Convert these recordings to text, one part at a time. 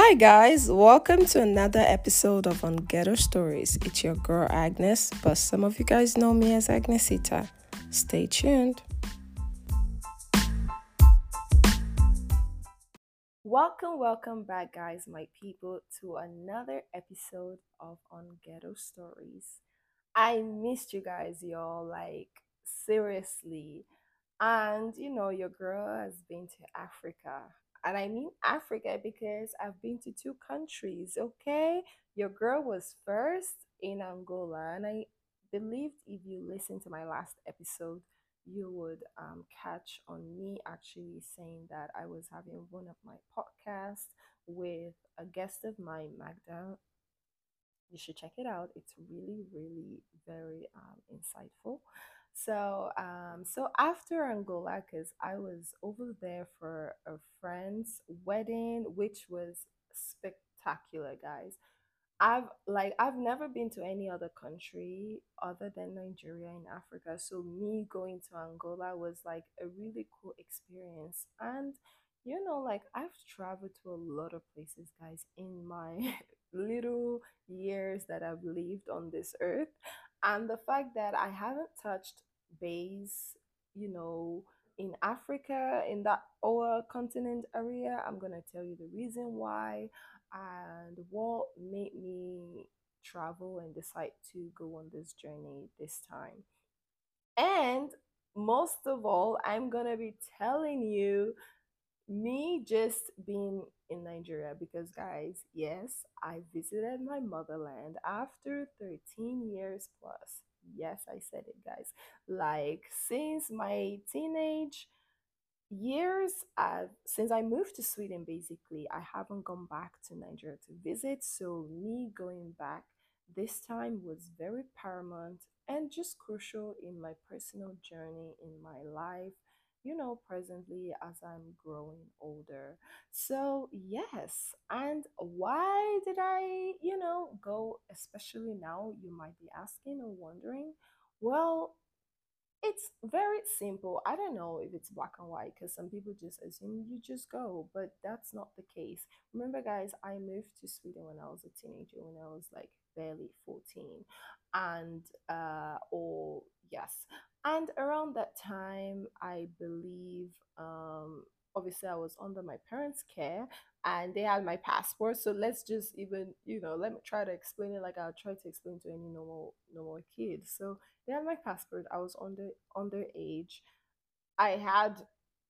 Hi, guys, welcome to another episode of On Ghetto Stories. It's your girl Agnes, but some of you guys know me as Agnesita. Stay tuned. Welcome, welcome back, guys, my people, to another episode of On Ghetto Stories. I missed you guys, y'all, like seriously. And you know, your girl has been to Africa. And I mean Africa because I've been to two countries, okay? Your girl was first in Angola. And I believed if you listen to my last episode, you would um, catch on me actually saying that I was having one of my podcasts with a guest of mine, Magda. You should check it out. It's really, really very um, insightful. So, um, so after Angola, because I was over there for a friend's wedding, which was spectacular, guys. I've like I've never been to any other country other than Nigeria in Africa. So me going to Angola was like a really cool experience. And you know, like I've traveled to a lot of places, guys, in my little years that I've lived on this earth. And the fact that I haven't touched base, you know, in Africa, in that our continent area, I'm gonna tell you the reason why and what made me travel and decide to go on this journey this time. And most of all, I'm gonna be telling you me just being in Nigeria because, guys, yes, I visited my motherland after 13 years plus. Yes, I said it, guys. Like, since my teenage years uh, since I moved to Sweden, basically, I haven't gone back to Nigeria to visit. So, me going back this time was very paramount and just crucial in my personal journey in my life, you know, presently as I'm growing older. So, yes. And why did I, you know, go, especially now, you might be asking or wondering? Well, it's very simple. I don't know if it's black and white because some people just assume you just go, but that's not the case. Remember, guys, I moved to Sweden when I was a teenager, when I was like barely 14. And, uh, or yes. And around that time, I believe, um, obviously, I was under my parents' care and they had my passport. So let's just even, you know, let me try to explain it like I'll try to explain to any normal, normal kid. So, they had my passport. I was under underage. I had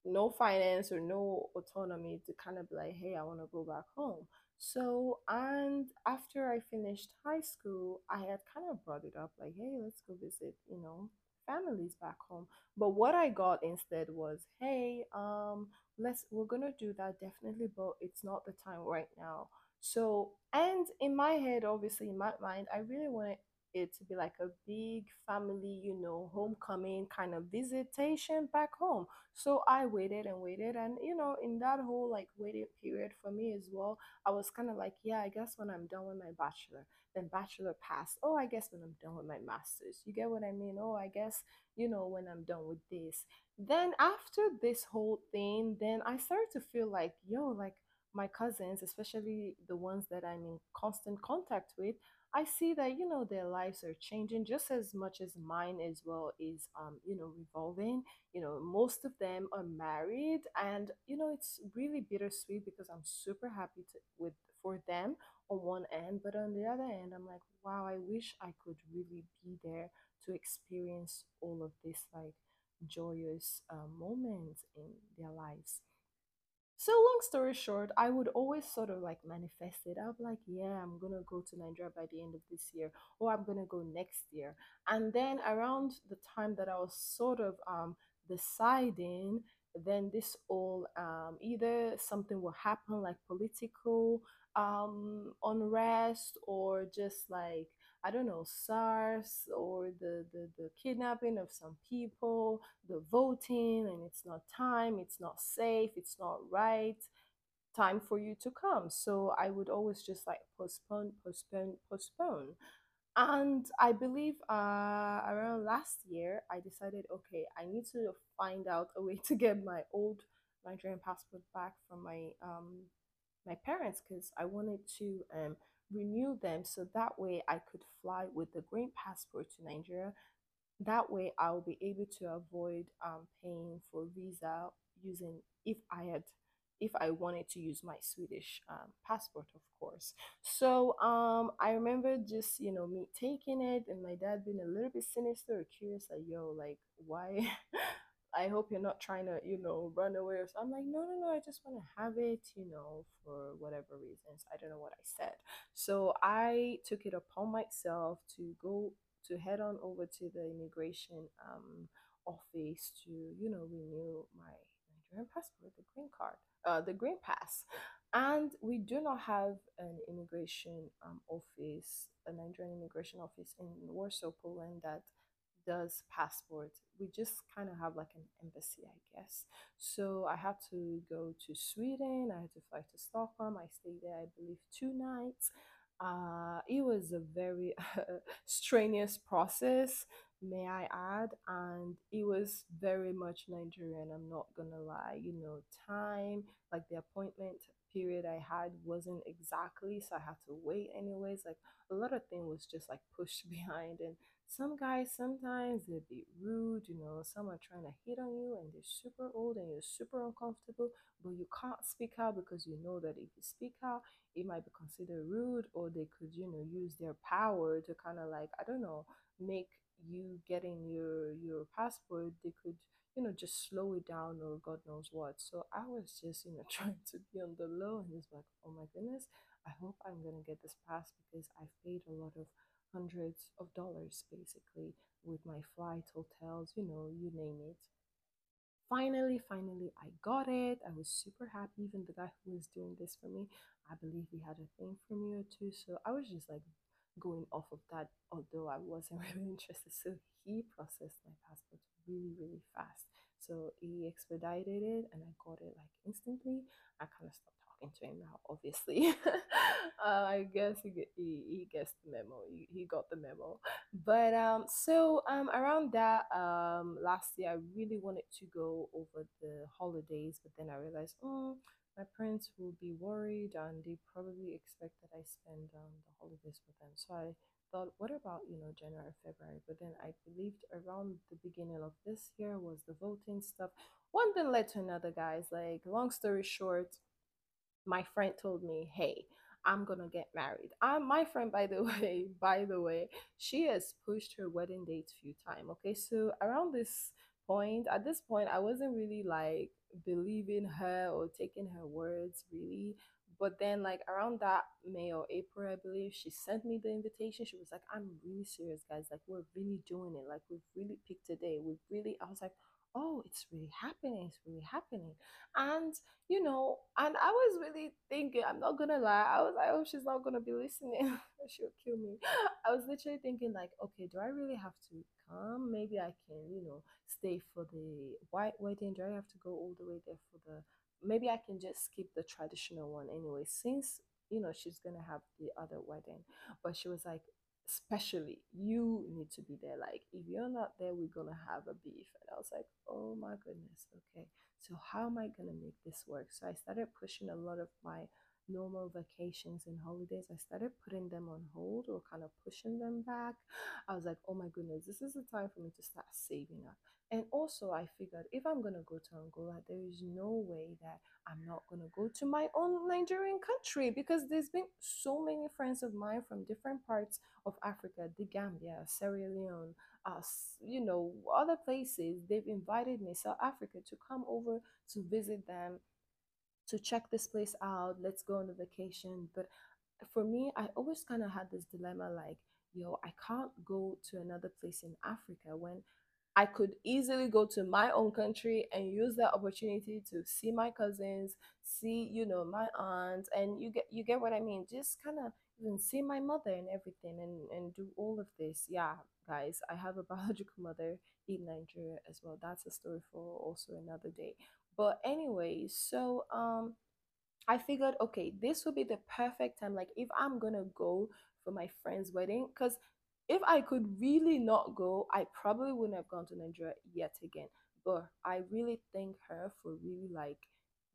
no finance or no autonomy to kind of be like, hey, I want to go back home. So, and after I finished high school, I had kind of brought it up like, hey, let's go visit, you know, families back home. But what I got instead was, hey, um, let's we're gonna do that definitely, but it's not the time right now. So, and in my head, obviously, in my mind, I really wanted it to be like a big family, you know, homecoming kind of visitation back home. So I waited and waited, and you know, in that whole like waiting period for me as well, I was kind of like, yeah, I guess when I'm done with my bachelor, then bachelor pass. Oh, I guess when I'm done with my master's, you get what I mean? Oh, I guess you know when I'm done with this. Then after this whole thing, then I started to feel like, yo, like my cousins, especially the ones that I'm in constant contact with, I see that you know their lives are changing just as much as mine as well is um you know revolving. You know, most of them are married, and you know it's really bittersweet because I'm super happy to, with for them on one end, but on the other end, I'm like, wow, I wish I could really be there to experience all of this like joyous uh, moments in their lives. So long story short, I would always sort of like manifest it. Be like, yeah, I'm gonna go to Nigeria by the end of this year, or I'm gonna go next year. And then around the time that I was sort of um deciding, then this all um either something will happen like political um unrest or just like I don't know, SARS or the, the, the kidnapping of some people, the voting, and it's not time, it's not safe, it's not right time for you to come. So I would always just like postpone, postpone, postpone. And I believe uh, around last year, I decided, okay, I need to find out a way to get my old Nigerian passport back from my um, my parents because I wanted to um renew them so that way I could fly with the green passport to Nigeria that way I'll be able to avoid um, paying for visa using if I had if I wanted to use my Swedish um, passport, of course. So um, I remember just you know me taking it and my dad being a little bit sinister or curious, like yo, like why? I hope you're not trying to, you know, run away something. I'm like, no, no, no, I just want to have it, you know, for whatever reasons. I don't know what I said. So I took it upon myself to go to head on over to the immigration um, office to, you know, renew my Nigerian passport, the green card, uh, the green pass. And we do not have an immigration um, office, a Nigerian immigration office in Warsaw, Poland that does passport. We just kind of have like an embassy, I guess. So I had to go to Sweden. I had to fly to Stockholm. I stayed there, I believe, two nights. Uh, it was a very strenuous process, may I add, and it was very much Nigerian. I'm not gonna lie. You know, time like the appointment period I had wasn't exactly, so I had to wait anyways. Like a lot of things was just like pushed behind and some guys sometimes they'd be rude, you know, some are trying to hit on you and they're super old and you're super uncomfortable, but you can't speak out because you know that if you speak out, it might be considered rude or they could, you know, use their power to kind of like, I don't know, make you getting your your passport, they could you know, just slow it down or God knows what. So I was just, you know, trying to be on the low and it's like, oh my goodness, I hope I'm gonna get this pass because I've paid a lot of hundreds of dollars basically with my flight, hotels, you know, you name it. Finally, finally, I got it. I was super happy. Even the guy who was doing this for me, I believe he had a thing for me or two. So I was just like going off of that, although I wasn't really interested. So he processed my passport really, really fast. So he expedited it and I got it like instantly. I kind of stopped talking to him now, obviously. uh, I guess he, he, he gets the memo. He, he got the memo. But um, so um, around that um, last year, I really wanted to go over the holidays, but then I realized, oh, my parents will be worried and they probably expect that I spend um, the holidays with them. So I thought, what about, you know, January, February? But then I believed around the beginning of this year was the voting stuff. One thing led to another, guys. Like, long story short, my friend told me, "Hey, I'm gonna get married." Um, my friend, by the way, by the way, she has pushed her wedding date few times. Okay, so around this point, at this point, I wasn't really like believing her or taking her words really. But then, like around that May or April, I believe, she sent me the invitation. She was like, "I'm really serious, guys. Like, we're really doing it. Like, we've really picked a day. We've really." I was like, "Oh, it's really happening. It's really happening." And you know, and I was really thinking, I'm not gonna lie, I was like, oh, she's not gonna be listening. She'll kill me. I was literally thinking, like, okay, do I really have to come? Maybe I can, you know, stay for the white wedding. Do I have to go all the way there for the maybe I can just skip the traditional one anyway, since you know she's gonna have the other wedding. But she was like, especially you need to be there. Like, if you're not there, we're gonna have a beef. And I was like, oh my goodness, okay. So how am I gonna make this work? So I started pushing a lot of my normal vacations and holidays. I started putting them on hold or kind of pushing them back. I was like, oh my goodness, this is the time for me to start saving up. And also, I figured if I'm gonna go to Angola, there is no way that I'm not gonna go to my own Nigerian country because there's been so many friends of mine from different parts of Africa, the Gambia, Sierra Leone, uh, us, you know, other places. They've invited me, South Africa, to come over to visit them, to check this place out. Let's go on a vacation. But for me, I always kind of had this dilemma like, yo, I can't go to another place in Africa when I could easily go to my own country and use that opportunity to see my cousins, see, you know, my aunts, and you get you get what I mean. Just kind of even see my mother and everything and and do all of this. Yeah, guys, I have a biological mother in Nigeria as well. That's a story for also another day. But anyway, so um I figured, okay, this would be the perfect time. Like, if I'm gonna go for my friend's wedding, because if I could really not go, I probably wouldn't have gone to Nigeria yet again. But I really thank her for really like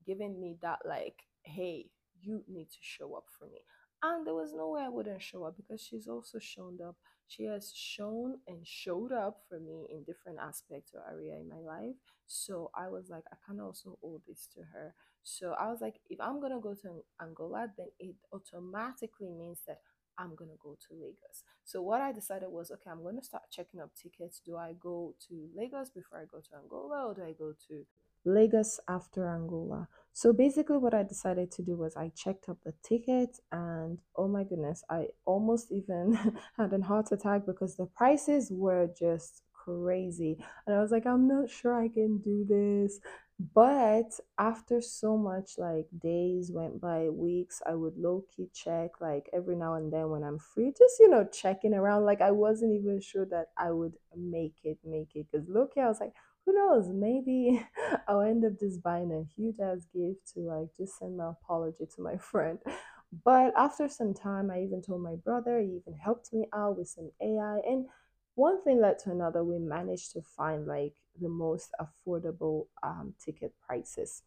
giving me that, like, hey, you need to show up for me. And there was no way I wouldn't show up because she's also shown up. She has shown and showed up for me in different aspects or area in my life. So I was like, I can also owe this to her. So I was like, if I'm gonna go to Angola, then it automatically means that I'm gonna go to Lagos. So what I decided was, okay, I'm gonna start checking up tickets. Do I go to Lagos before I go to Angola, or do I go to Lagos after Angola? So basically, what I decided to do was I checked up the tickets, and oh my goodness, I almost even had a heart attack because the prices were just crazy. And I was like, I'm not sure I can do this. But after so much, like days went by, weeks, I would low key check, like every now and then when I'm free, just you know, checking around. Like I wasn't even sure that I would make it, make it. Because low key, I was like, who knows? Maybe I'll end up just buying a huge ass gift to like just send my apology to my friend. But after some time, I even told my brother, he even helped me out with some AI. And one thing led to another. We managed to find like the most affordable um, ticket prices.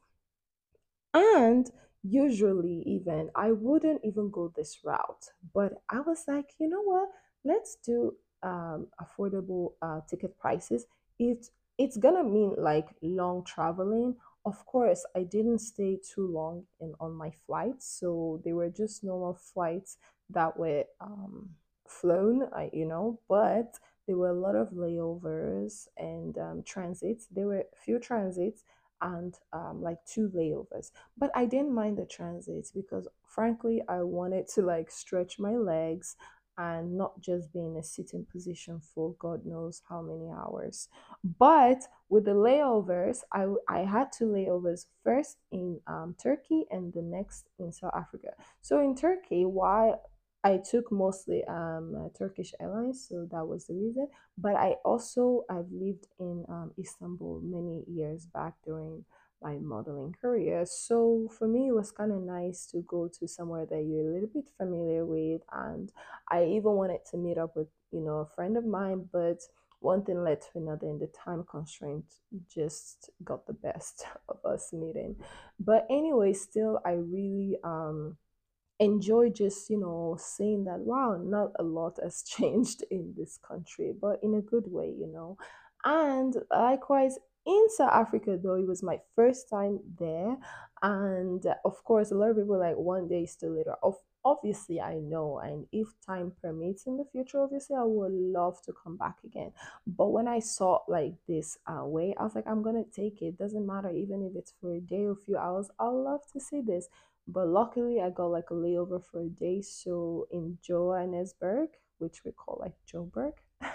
And usually, even I wouldn't even go this route, but I was like, you know what? Let's do um, affordable uh, ticket prices. It's it's gonna mean like long traveling. Of course, I didn't stay too long in on my flights, so they were just normal flights that were um, flown. I you know, but there were a lot of layovers and um, transits. There were a few transits and um, like two layovers. But I didn't mind the transits because frankly, I wanted to like stretch my legs and not just be in a sitting position for God knows how many hours. But with the layovers, I, I had two layovers first in um, Turkey and the next in South Africa. So in Turkey, why I took mostly um, uh, Turkish Airlines, so that was the reason. But I also I've lived in um, Istanbul many years back during my modeling career. So for me, it was kind of nice to go to somewhere that you're a little bit familiar with, and I even wanted to meet up with you know a friend of mine, but one thing led to another, and the time constraint just got the best of us meeting. But anyway, still, I really um enjoy just you know saying that wow not a lot has changed in this country but in a good way you know and likewise in south africa though it was my first time there. And uh, of course a lot of people like one day still later. Of obviously i know. And if time permits in the future obviously i would love to come back again. But when i saw like this uh, way i was like i'm gonna take it. Doesn't matter even if it's for a day or a few hours. I'll love to see this. But luckily, I got like a layover for a day. So in Johannesburg, which we call like Joburg,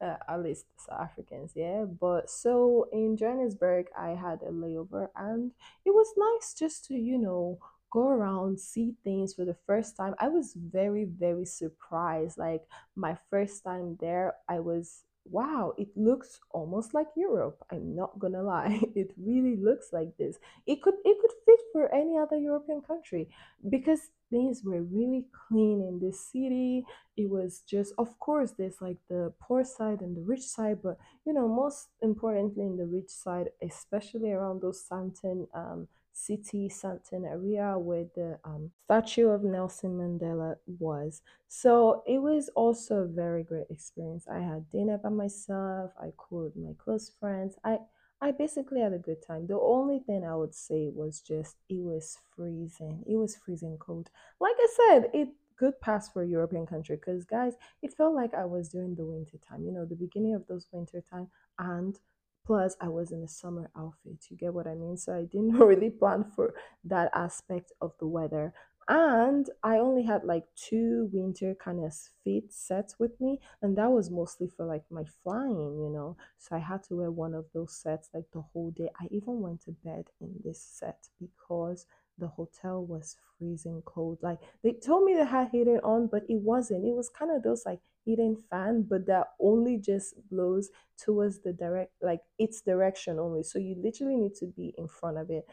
uh, at least South Africans, yeah. But so in Johannesburg, I had a layover and it was nice just to, you know, go around, see things for the first time. I was very, very surprised. Like my first time there, I was wow, it looks almost like Europe. I'm not gonna lie. It really looks like this. It could it could fit for any other European country because things were really clean in this city. It was just of course there's like the poor side and the rich side, but you know, most importantly in the rich side, especially around those Sandton um city, Sandton area where the um, statue of Nelson Mandela was. So it was also a very great experience. I had dinner by myself. I called my close friends. I I basically had a good time. The only thing I would say was just it was freezing. It was freezing cold. Like I said, it could pass for a European country because guys, it felt like I was during the winter time. You know, the beginning of those winter time and Plus, I was in a summer outfit. You get what I mean? So I didn't really plan for that aspect of the weather. And I only had like two winter kind of fit sets with me, and that was mostly for like my flying, you know. So I had to wear one of those sets like the whole day. I even went to bed in this set because the hotel was freezing cold. Like they told me they had heating on, but it wasn't. It was kind of those like heating fan, but that only just blows towards the direct like its direction only. So you literally need to be in front of it.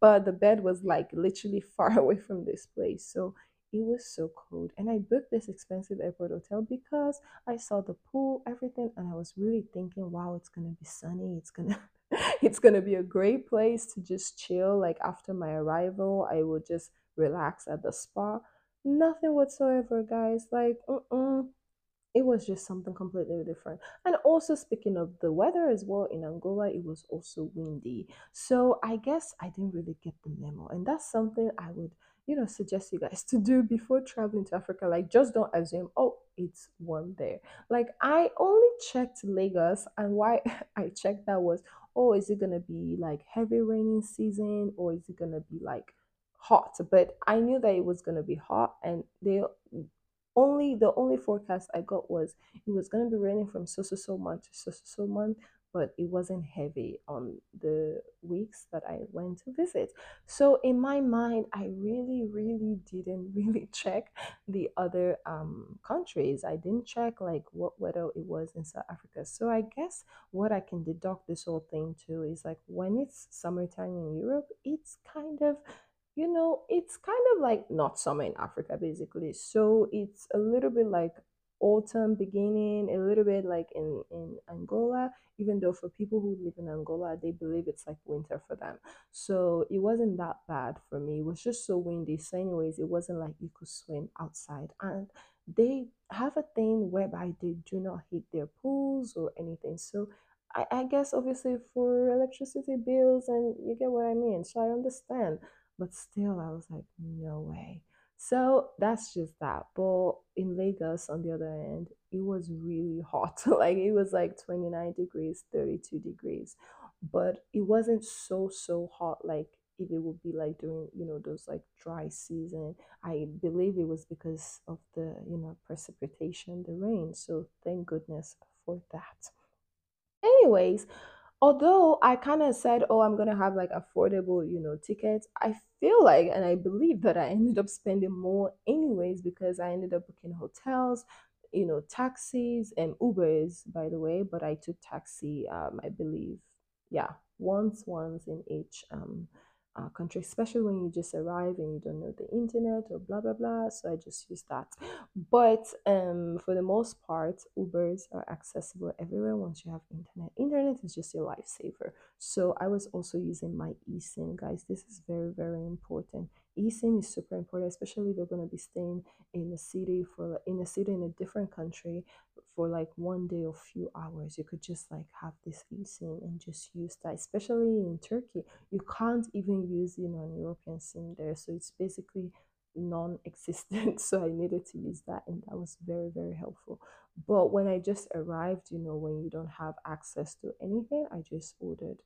But the bed was like literally far away from this place. So it was so cold. And I booked this expensive airport hotel because I saw the pool, everything, and I was really thinking, wow, it's gonna be sunny, it's gonna it's gonna be a great place to just chill. Like after my arrival, I will just relax at the spa. Nothing whatsoever, guys. Like, it was just something completely different. And also, speaking of the weather as well, in Angola, it was also windy. So I guess I didn't really get the memo. And that's something I would, you know, suggest you guys to do before traveling to Africa. Like, just don't assume, oh, it's warm there. Like, I only checked Lagos, and why I checked that was, oh, is it to be like heavy raining season or is it to be like hot? But I knew that it was going to be hot, and they only the only forecast I got was it was gonna be raining from so so so month to so so so month, but it wasn't heavy on the weeks that I went to visit. So in my mind, I really really didn't really check the other um countries. I didn't check like what weather it was in South Africa. So I guess what I can deduct this whole thing to is like when it's summertime in Europe, it's kind of you know, it's kind of like not summer in Africa, basically. So it's a little bit like autumn beginning, a little bit like in, in Angola, even though for people who live in Angola, they believe it's like winter for them. So it wasn't that bad for me. It was just so windy. So, anyways, it wasn't like you could swim outside. And they have a thing whereby they do not heat their pools or anything. So I, I guess obviously for electricity bills and you get what I mean. So I understand. But still I was like, no way. So that's just that. But in Lagos, on the other end, it was really hot. like it was like 29 degrees, 32 degrees. But it wasn't so, so hot like if it would be like during, you know, those like dry season. I believe it was because of the, you know, precipitation, the rain. So thank goodness for that. Anyways, although I kind of said, oh, I'm gonna have like affordable, you know, tickets, I feel like and I believe that I ended up spending more anyways because I ended up booking hotels, you know, taxis and Ubers, by the way, but I took taxi, um, I believe, yeah, once, once in each um uh, country, especially when you just arrive and you don't know the internet or blah blah blah. So I just use that. But um, for the most part, Ubers are accessible everywhere once you have internet. Internet is just a lifesaver. So I was also using my eSIM, guys. This is very very important. eSIM is super important, especially if you're going to be staying in a city for in a city in a different country for like one day or few hours. You could just like have this eSIM and just use that. Especially in Turkey, you can't even use you know an European SIM there, so it's basically non-existent so i needed to use that and that was very very helpful but when i just arrived you know when you don't have access to anything i just ordered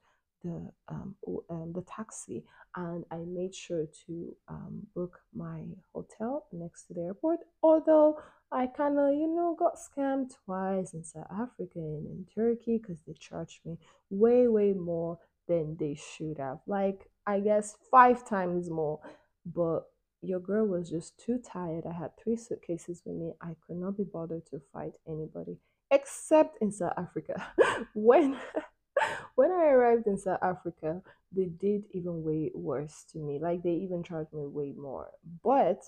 the um, um the taxi and i made sure to um, book my hotel next to the airport although i kind of you know got scammed twice in south africa and in turkey because they charged me way way more than they should have like i guess five times more but your girl was just too tired. I had three suitcases with me. I could not be bothered to fight anybody except in South Africa. when when I arrived in South Africa, they did even way worse to me. Like they even charged me way more. But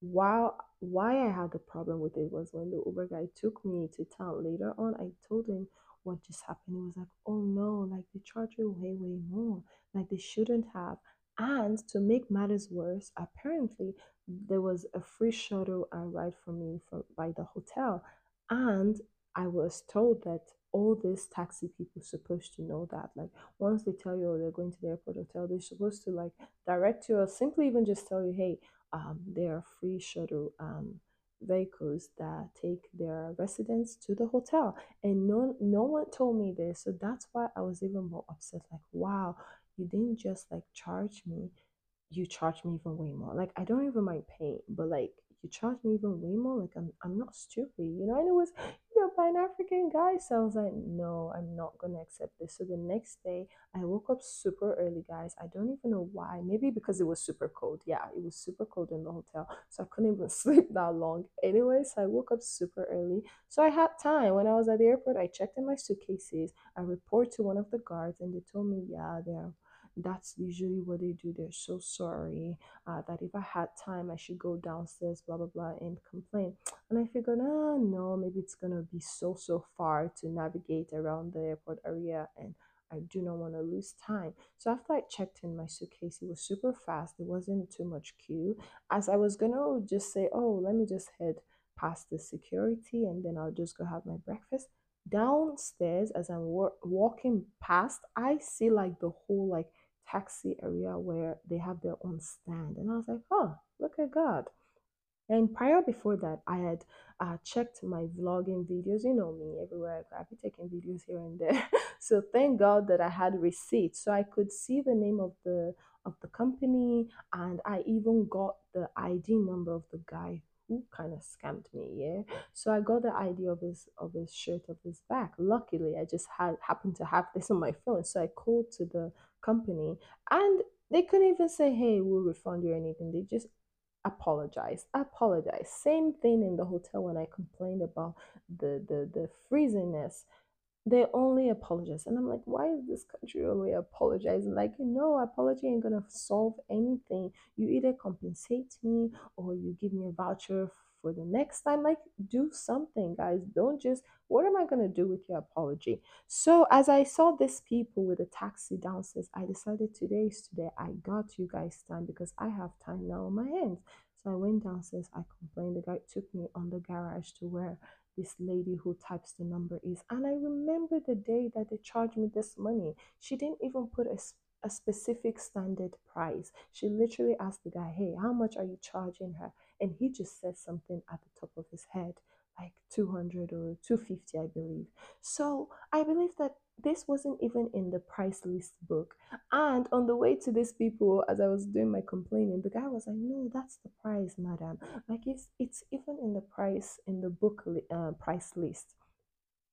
while why I had the problem with it was when the Uber guy took me to town later on, I told him what just happened. He was like, Oh no, like they charge you way, way more. Like they shouldn't have. And to make matters worse, apparently there was a free shuttle and ride for me from by the hotel. And I was told that all these taxi people supposed to know that. Like once they tell you oh, they're going to the airport hotel, they're supposed to like direct you or simply even just tell you, hey, um, there are free shuttle um vehicles that take their residents to the hotel. And no no one told me this. So that's why I was even more upset. Like, wow, you didn't just like charge me, you charged me even way more. Like I don't even mind paying, but like you charge me even way more. Like I'm I'm not stupid, you know. And it was you know by an African guy, so I was like, no, I'm not gonna accept this. So the next day, I woke up super early, guys. I don't even know why. Maybe because it was super cold. Yeah, it was super cold in the hotel, so I couldn't even sleep that long. Anyway, so I woke up super early, so I had time. When I was at the airport, I checked in my suitcases. I report to one of the guards, and they told me, yeah, they're that's usually what they do. They're so sorry uh, that if I had time, I should go downstairs, blah, blah, blah, and complain. And I figured, ah, no, maybe it's to be so, so far to navigate around the airport area. And I do not want to lose time. So after I checked in my suitcase, it was super fast. There wasn't too much queue. As I was gonna just say, oh, let me just head past the security and then I'll just go have my breakfast. Downstairs, as I'm wa- walking past, I see like the whole like taxi area where they have their own stand, and I was like, oh, look at God. And prior before that, I had uh, checked my vlogging videos. You know me, everywhere I go, I've been taking videos here and there. so thank God that I had receipts, so I could see the name of the of the company, and I even got the ID number of the guy who kind of scammed me. Yeah, so I got the ID of his of his shirt of his back. Luckily, I just had happened to have this on my phone, so I called to the company, and they couldn't even say, "Hey, we'll refund you" or anything. They just apologize apologize same thing in the hotel when i complained about the the the freeziness. They only apologize and i'm like why is this country only apologizing? Like you know apology ain't gonna solve anything. You either compensate me or you give me a voucher for the next time like do something guys. Don't just what am i gonna do with your apology? So as i saw these people with a taxi downstairs i decided today is today. I got you guys time because i have time now on my hands. So i went downstairs. I complained. The guy took me on the garage to where this lady who types the number is. And I remember the day that they charged me this money. She didn't even put a, a specific standard price. She literally asked the guy, Hey, how much are you charging her? And he just said something at the top of his head, like 200 or 250, I believe. So I believe that this wasn't even in the price list book. And on the way to these people, as I was doing my complaining, the guy was like, "No, that's the price, madam. Like it's it's even in the price in the book li- uh, price list."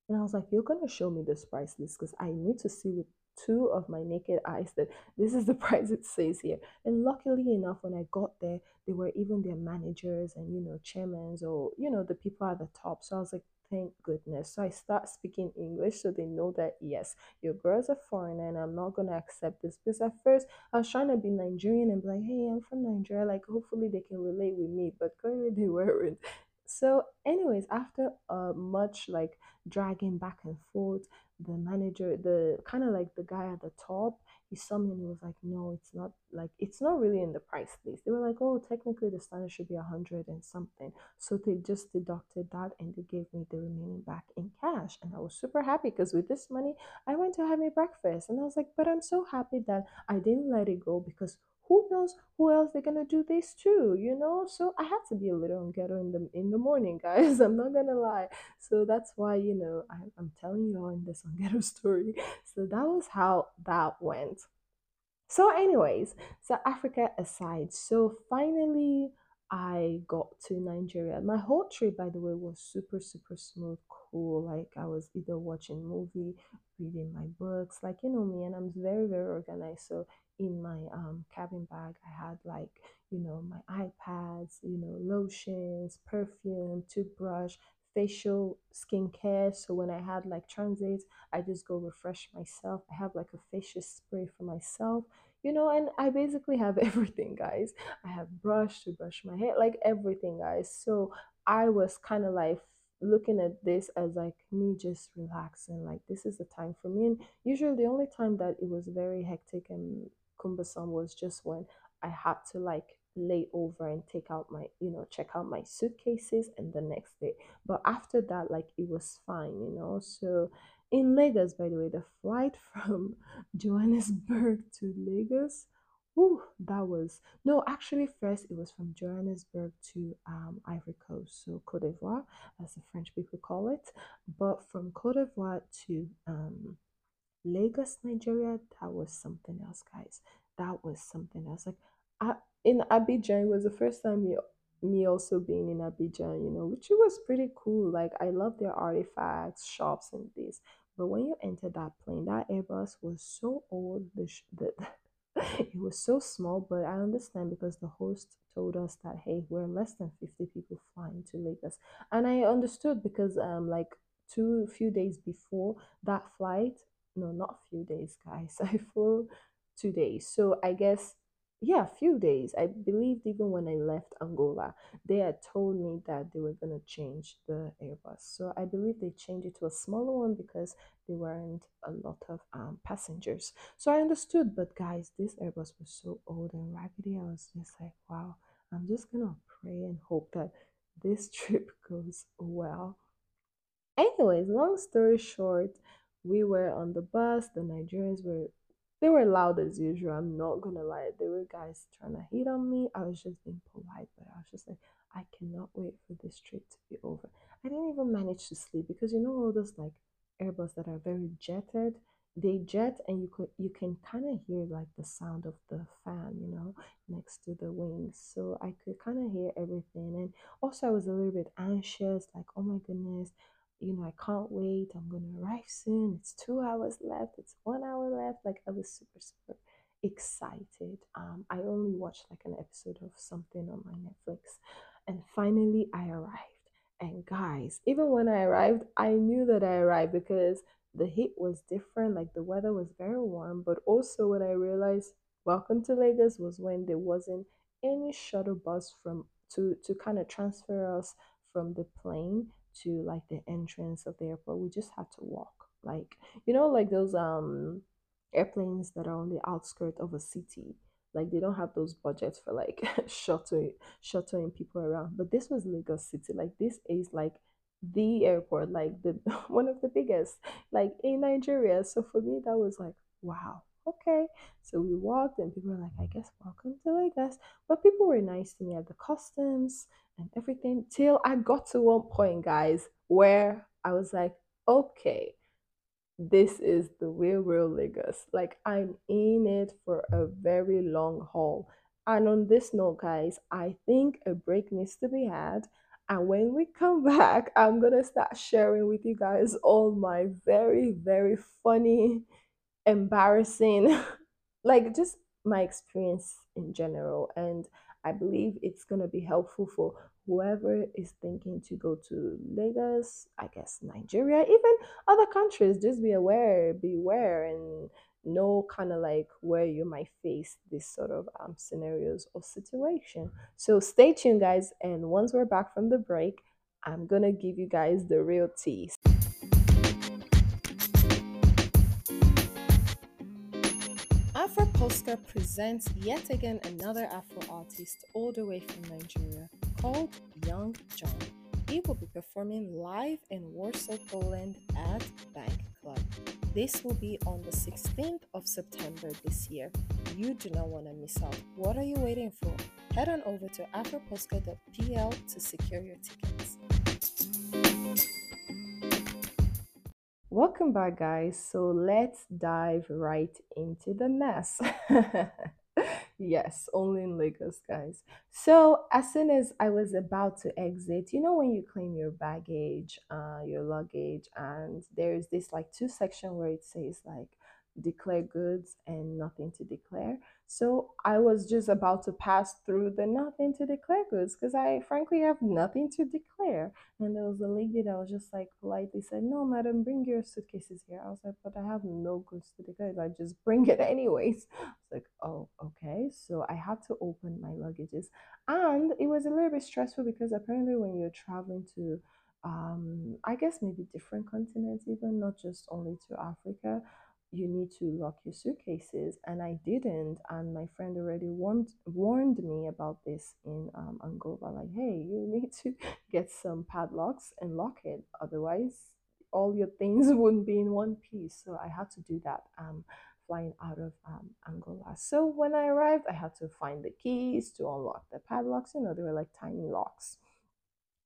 And I was like, "You're gonna show me this price list because I need to see with two of my naked eyes that this is the price it says here." And luckily enough, when I got there, they were even their managers and you know chairmen or you know the people at the top. So I was like, thank goodness. So I start speaking English so they know that yes, your girl's a foreigner and I'm not gonna accept this. Because at first I was trying to be Nigerian and be like, hey, I'm from Nigeria. Like hopefully they can relate with me, but clearly they weren't. So, anyways, after uh much like dragging back and forth, the manager, the kind of like the guy at the top, he saw me and he was like, "No, it's not like it's not really in the price list." They were like, "Oh, technically the standard should be a hundred and something." So they just deducted that and they gave me the remaining back in cash, and I was super happy because with this money, I went to have my breakfast, and I was like, "But I'm so happy that I didn't let it go because." Who knows who else they're gonna do this to, you know? So I had to be a little on ghetto in the in the morning, guys. I'm not gonna lie. So that's why, you know, I, I'm telling you all in this on ghetto story. So that was how that went. So, anyways, so Africa aside, so finally I got to Nigeria. My whole trip, by the way, was super, super smooth, cool. Like I was either watching movie, reading my books, like you know me, and I'm very, very organized. So in my um cabin bag, I had like you know my iPads, you know lotions, perfume, toothbrush, facial skincare. So when I had like transit, I just go refresh myself. I have like a facial spray for myself you know and i basically have everything guys i have brush to brush my hair like everything guys so i was kind of like looking at this as like me just relaxing like this is the time for me and usually the only time that it was very hectic and cumbersome was just when i had to like lay over and take out my you know check out my suitcases and the next day but after that like it was fine you know so in Lagos, by the way, the flight from Johannesburg to Lagos, whew, that was no, actually, first it was from Johannesburg to um, Ivory Coast, so Cote d'Ivoire, as the French people call it. But from Cote d'Ivoire to um, Lagos, Nigeria, that was something else, guys. That was something else. Like I, in Abidjan, it was the first time me, me also being in Abidjan, you know, which was pretty cool. Like I love their artifacts, shops, and this. But when you enter that plane, that Airbus was so old. The, sh- the it was so small. But I understand because the host told us that hey, we're less than fifty people flying to Lagos, and I understood because um like two few days before that flight no, not a few days, guys. I flew two days. So I guess yeah, a few days. I believed even when I left Angola, they had told me that they were gonna change the Airbus. So I believe they changed it to a smaller one because there weren't a lot of um, passengers. So I understood, but guys, this Airbus was so old and raggedy. I was just like, wow, I'm just gonna pray and hope that this trip goes well. Anyways, long story short, we were on the bus. The Nigerians were they were loud as usual. I'm not gonna lie. There were guys trying to hit on me. I was just being polite, but I was just like, I cannot wait for this trip to be over. I didn't even manage to sleep because you know all those like Airbus that are very jetted. They jet and you could you can kind of hear like the sound of the fan, you know, next to the wings. So I could kind of hear everything. And also I was a little bit anxious, like, oh my goodness, you know, I can't wait. I'm going to arrive soon. It's two hours left. It's one hour left. Like, I was super, super excited. Um, I only watched like an episode of something on my Netflix. And finally, I arrived. And guys, even when I arrived, I knew that I arrived because the heat was different. Like, the weather was very warm. But also, when I realized welcome to Lagos was when there wasn't any shuttle bus from to to kind of transfer us from the plane to like the entrance of the airport. We just had to walk. Like, you know, like those um airplanes that are on the outskirts of a city. Like they don't have those budgets for like shuttling shuttling people around. But this was Lagos City. Like this is like the airport, like the one of the biggest, like in Nigeria. So for me that was like, wow, okay. So we walked and people were like, I guess welcome to Lagos. But people were nice to me at the customs and everything till I got to one point, guys, where I was like, okay, this is the real, real Lagos. Like, I'm in it for a very long haul. And on this note, guys, I think a break needs to be had. And when we come back, I'm going to start sharing with you guys all my very, very funny, embarrassing, like just my experience in general. And I believe it's going to be helpful for whoever is thinking to go to Lagos, I guess Nigeria, even other countries. Just be aware, beware, and know kind of like where you might face this sort of um, scenarios or situation. So stay tuned, guys. And once we're back from the break, I'm going to give you guys the real tea. Polska presents yet again another Afro artist all the way from Nigeria called Young Jonn. He will be performing live in Warsaw, Poland at Bank Club. This will be on the 16th of September this year. You do not want to miss out. What are you waiting for? Head on over to afropolska.pl to secure your tickets. Welcome back, guys. So let's dive right into the mess. yes, only in Lagos, guys. So as soon as I was about to exit, you know when you claim your baggage, uh, your luggage, and there's this like two section where it says like declare goods and nothing to declare. So I was just about to pass through the nothing to declare goods because I frankly have nothing to declare. And there was a lady that was just like politely said, No, madam, bring your suitcases here. I was like, But I have no goods to declare. I just bring it anyways. I was like, Oh, okay. So I had to open my luggages. And it was a little bit stressful because apparently when you're traveling to um, I guess maybe different continents, even not just only to Africa you need to lock your suitcases. And i didn't and my friend already warned warned me about this in um, angola like hey you need to get some padlocks and lock it otherwise all your things wouldn't be in one piece. So i had to do that um, flying out of um, angola. So when i arrived i had to find the keys to unlock the padlocks you know they were like tiny locks.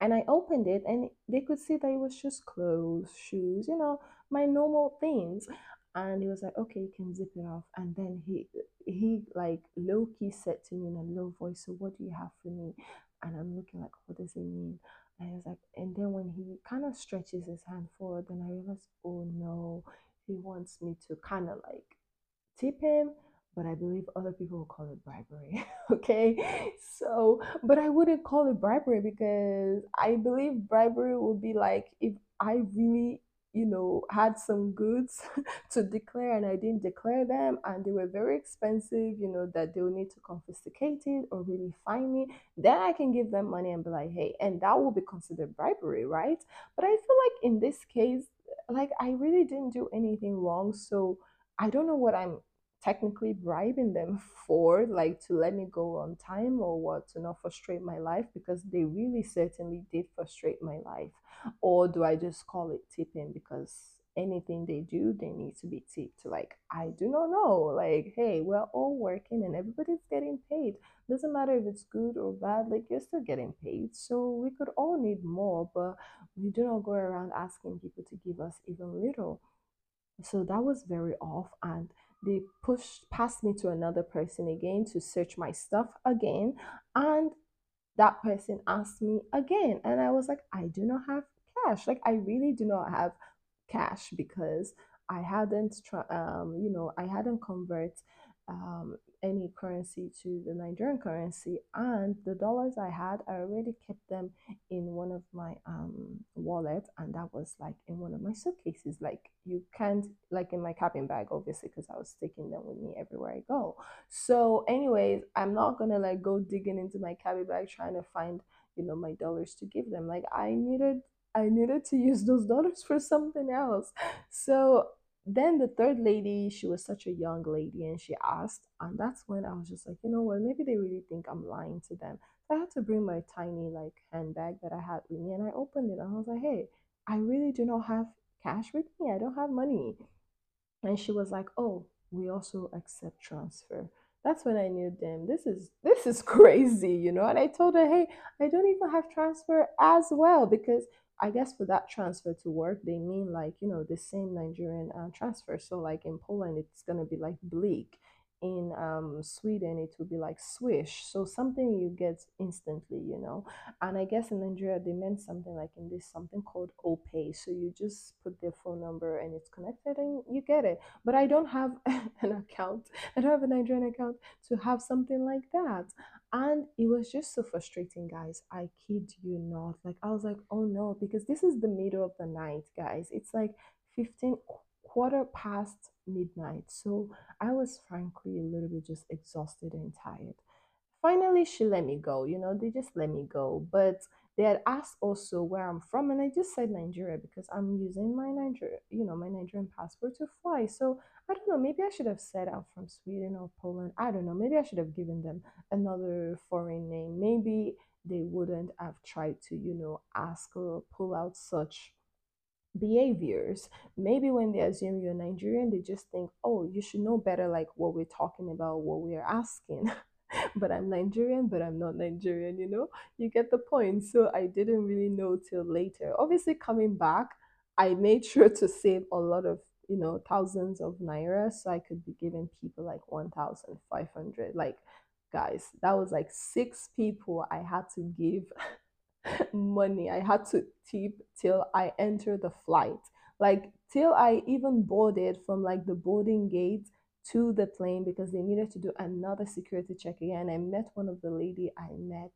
And i opened it and they could see that it was just clothes shoes you know my normal things and he was like, okay, you can zip it off. And then he he like low key said to me in a low voice, so what do you have for me? And I'm looking like, what does it mean? And he was like, and then when he kind of stretches his hand forward, then I realized, oh no, he wants me to kind of like tip him, but I believe other people will call it bribery. okay. So, but I wouldn't call it bribery because I believe bribery would be like if I really you know, had some goods to declare and I didn't declare them and they were very expensive, you know, that they'll need to confiscate it or really fine me, then I can give them money and be like, hey, and that will be considered bribery, right? But I feel like in this case, like I really didn't do anything wrong. So I don't know what I'm technically bribing them for, like to let me go on time or what, to not frustrate my life because they really certainly did frustrate my life. Or do I just call it tipping because anything they do, they need to be tipped? Like, I do not know. Like, hey, we're all working and everybody's getting paid. Doesn't matter if it's good or bad, like, you're still getting paid. So we could all need more, but we do not go around asking people to give us even little. So that was very off. And they pushed passed me to another person again to search my stuff again. And that person asked me again. And I was like, I do not have cash. Like, I really do not have cash because I hadn't, um, you know, I hadn't convert um, any currency to the Nigerian currency, and the dollars I had, I already kept them in one of my um wallet, and that was like in one of my suitcases. Like you can't, like in my cabin bag, obviously, because I was taking them with me everywhere I go. So, anyways, I'm not gonna like go digging into my cabin bag trying to find, you know, my dollars to give them. Like I needed I needed to use those dollars for something else. So then the third lady, she was such a young lady and she asked, and that's when I was just like, you know what, maybe they really think I'm lying to them. So I had to bring my tiny like handbag that I had with me and I opened it and I was like, hey, I really do not have cash with me. I don't have money. And she was like, "Oh, we also accept transfer." That's when I knew, damn, this is this is crazy, you know. And I told her, "Hey, I don't even have transfer as well because I guess for that transfer to work, they mean like you know the same Nigerian uh, transfer. So like in Poland, it's gonna be like BLIK. In um, Sweden, it would be like swish. So something you get instantly, you know. And I guess in Nigeria, they meant something like in this something called OPay. So you just put their phone number and it's connected and you get it. But I don't have an account. I don't have a Nigerian account to have something like that. And it was just so frustrating, guys. I kid you not. Like I was like, oh no, because this is the middle of the night, guys. It's like 15 quarter past midnight. So I was frankly a little bit just exhausted and tired. Finally, she let me go. You know, they just let me go. But they had asked also where I'm from, and I just said Nigeria because I'm using my Nigeria, you know, my Nigerian passport to fly. So I don't know. Maybe I should have said I'm from Sweden or Poland. I don't know. Maybe I should have given them another foreign name. Maybe they wouldn't have tried to, you know, ask or pull out such behaviors. Maybe when they assume you're Nigerian, they just think, oh, you should know better, like what we're talking about, what we're asking. but I'm Nigerian, but I'm not Nigerian, you know? You get the point. So I didn't really know till later. Obviously, coming back, I made sure to save a lot of, you know, thousands of naira so I could be giving people like 1,500. Like, guys, that was like six people I had to give money. I had to tip till I entered the flight. Like till I even boarded from like the boarding gate to the plane because they needed to do another security check again. I met one of the lady I met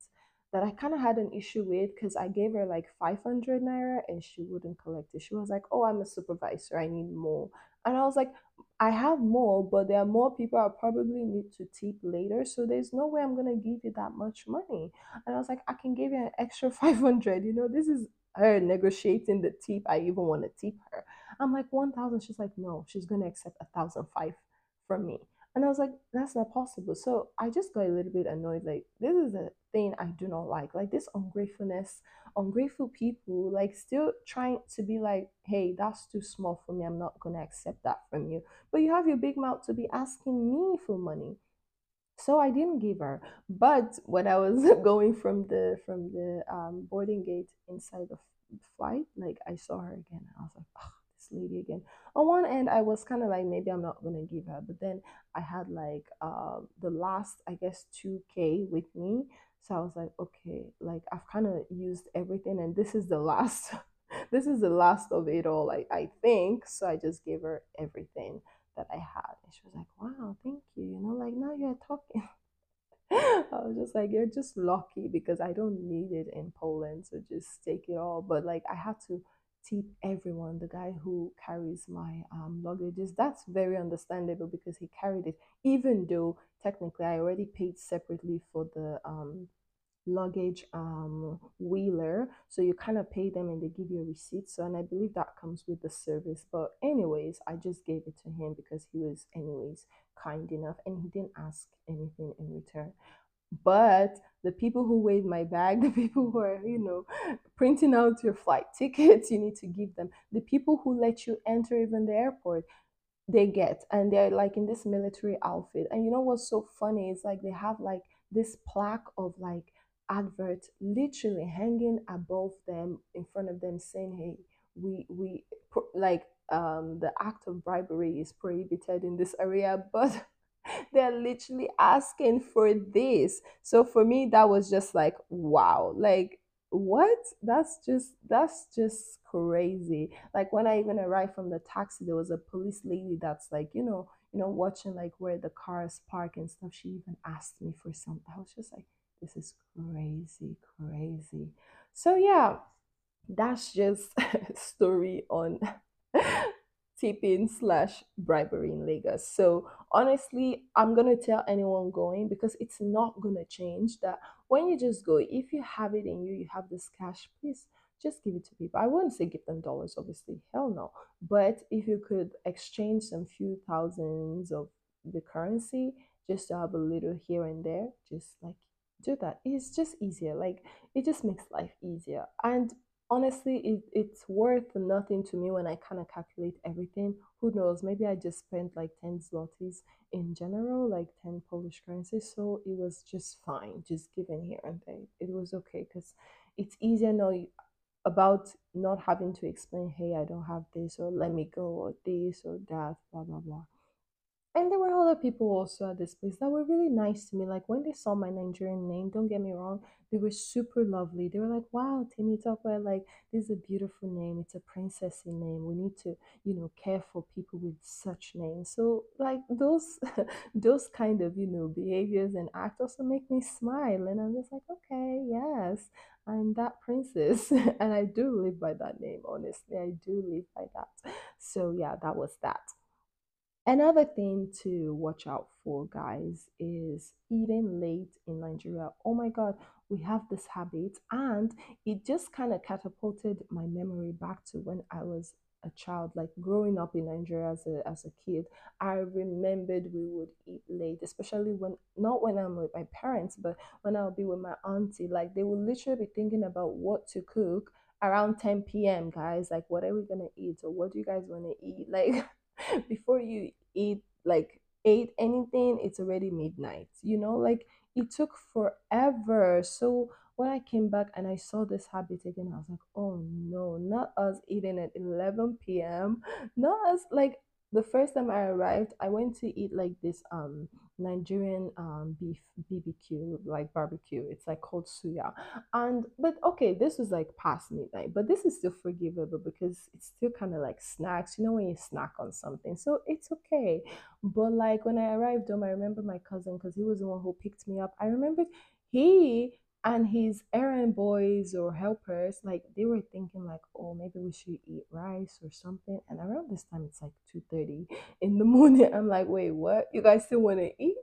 that I kind of had an issue with because I gave her like 500 naira and she wouldn't collect it. She was like, "Oh, I'm a supervisor. I need more." And I was like, "I have more, but there are more people I probably need to tip later, so there's no way I'm gonna give you that much money." And I was like, "I can give you an extra 500. You know, this is her negotiating the tip. I even want to tip her. I'm like 1,000. She's like, no, she's gonna accept thousand five from me. And I was like, that's not possible. So I just got a little bit annoyed. Like, this is a thing I do not like. Like, this ungratefulness, ungrateful people, like, still trying to be like, hey, that's too small for me. I'm not going to accept that from you. But you have your big mouth to be asking me for money. So I didn't give her. But when I was going from the from the um, boarding gate inside the flight, like I saw her again. I was like, oh, this lady again. On one end, I was kind of like, maybe I'm not gonna give her. But then I had like um, the last, I guess, two k with me. So I was like, okay, like I've kind of used everything, and this is the last. this is the last of it all. Like I think. So I just gave her everything that I had. And she was like, wow, thank you. You know, like now you're talking. I was just like, you're just lucky because I don't need it in Poland, so just take it all. But like, I had to tip everyone. The guy who carries my um, luggages, that's very understandable because he carried it, even though technically I already paid separately for the um, luggage um wheeler. So you kind of pay them and they give you a receipt. So and i believe that comes with the service. But anyways i just gave it to him because he was anyways kind enough and he didn't ask anything in return. But the people who weighed my bag, the people who are, you know, printing out your flight tickets, you need to give them. The people who let you enter even the airport, they get. And they're like in this military outfit. And you know what's so funny? It's like they have like this plaque of like advert literally hanging above them in front of them saying, hey, we, we, like, um, the act of bribery is prohibited in this area, but they're literally asking for this. So for me, that was just like, wow, like what? That's just that's just crazy. Like when I even arrived from the taxi, there was a police lady that's like, you know, you know, watching like where the cars park and stuff. She even asked me for something. I was just like, this is crazy, crazy. So yeah, that's just story on tipping slash bribery in Lagos. So honestly, I'm gonna tell anyone going because it's not gonna change that when you just go, if you have it in you, you have this cash, please just give it to people. I wouldn't say give them dollars, obviously, hell no. But if you could exchange some few thousands of the currency just to have a little here and there, just like do that. It's just easier. Like it just makes life easier. And honestly it, it's worth nothing to me when i kind of calculate everything. Who knows? Maybe i just spent like 10 zlotys in general like 10 polish currencies so it was just fine just given here and there. It was okay because it's easier now about not having to explain hey i don't have this or let me go or this or that blah blah blah and there were other people also at this place that were really nice to me. Like when they saw my Nigerian name, don't get me wrong, they were super lovely. They were like, wow, Temitope, like this is a beautiful name. It's a princessy name. We need to, you know, care for people with such names. So like those those kind of, you know, behaviors and acts also make me smile. And I'm just like, okay, yes, I'm that princess. and I do live by that name, honestly. I do live by that. So yeah, that was that. Another thing to watch out for, guys, is eating late in Nigeria. Oh my God, we have this habit, and it just kind of catapulted my memory back to when I was a child, like growing up in Nigeria as a, as a kid. I remembered we would eat late, especially when not when I'm with my parents, but when I'll be with my auntie. Like they will literally be thinking about what to cook around 10 p.m. guys like what are we gonna eat or what do you guys want to eat like before you eat like ate anything it's already midnight you know? Like it took forever. So when i came back and i saw this habit again i was like oh no not us eating at 11 p.m not us like the first time i arrived i went to eat like this um nigerian um beef bbq like barbecue. It's like called suya. And but okay this was like past midnight but this is still forgivable because it's still kind of like snacks. You know when you snack on something so it's okay. But like when i arrived home i remember my cousin because he was the one who picked me up. I remember he and his errand boys or helpers like they were thinking like oh maybe we should eat rice or something. And around this time it's like 2.30 in the morning. I'm like wait what? You guys still want to eat?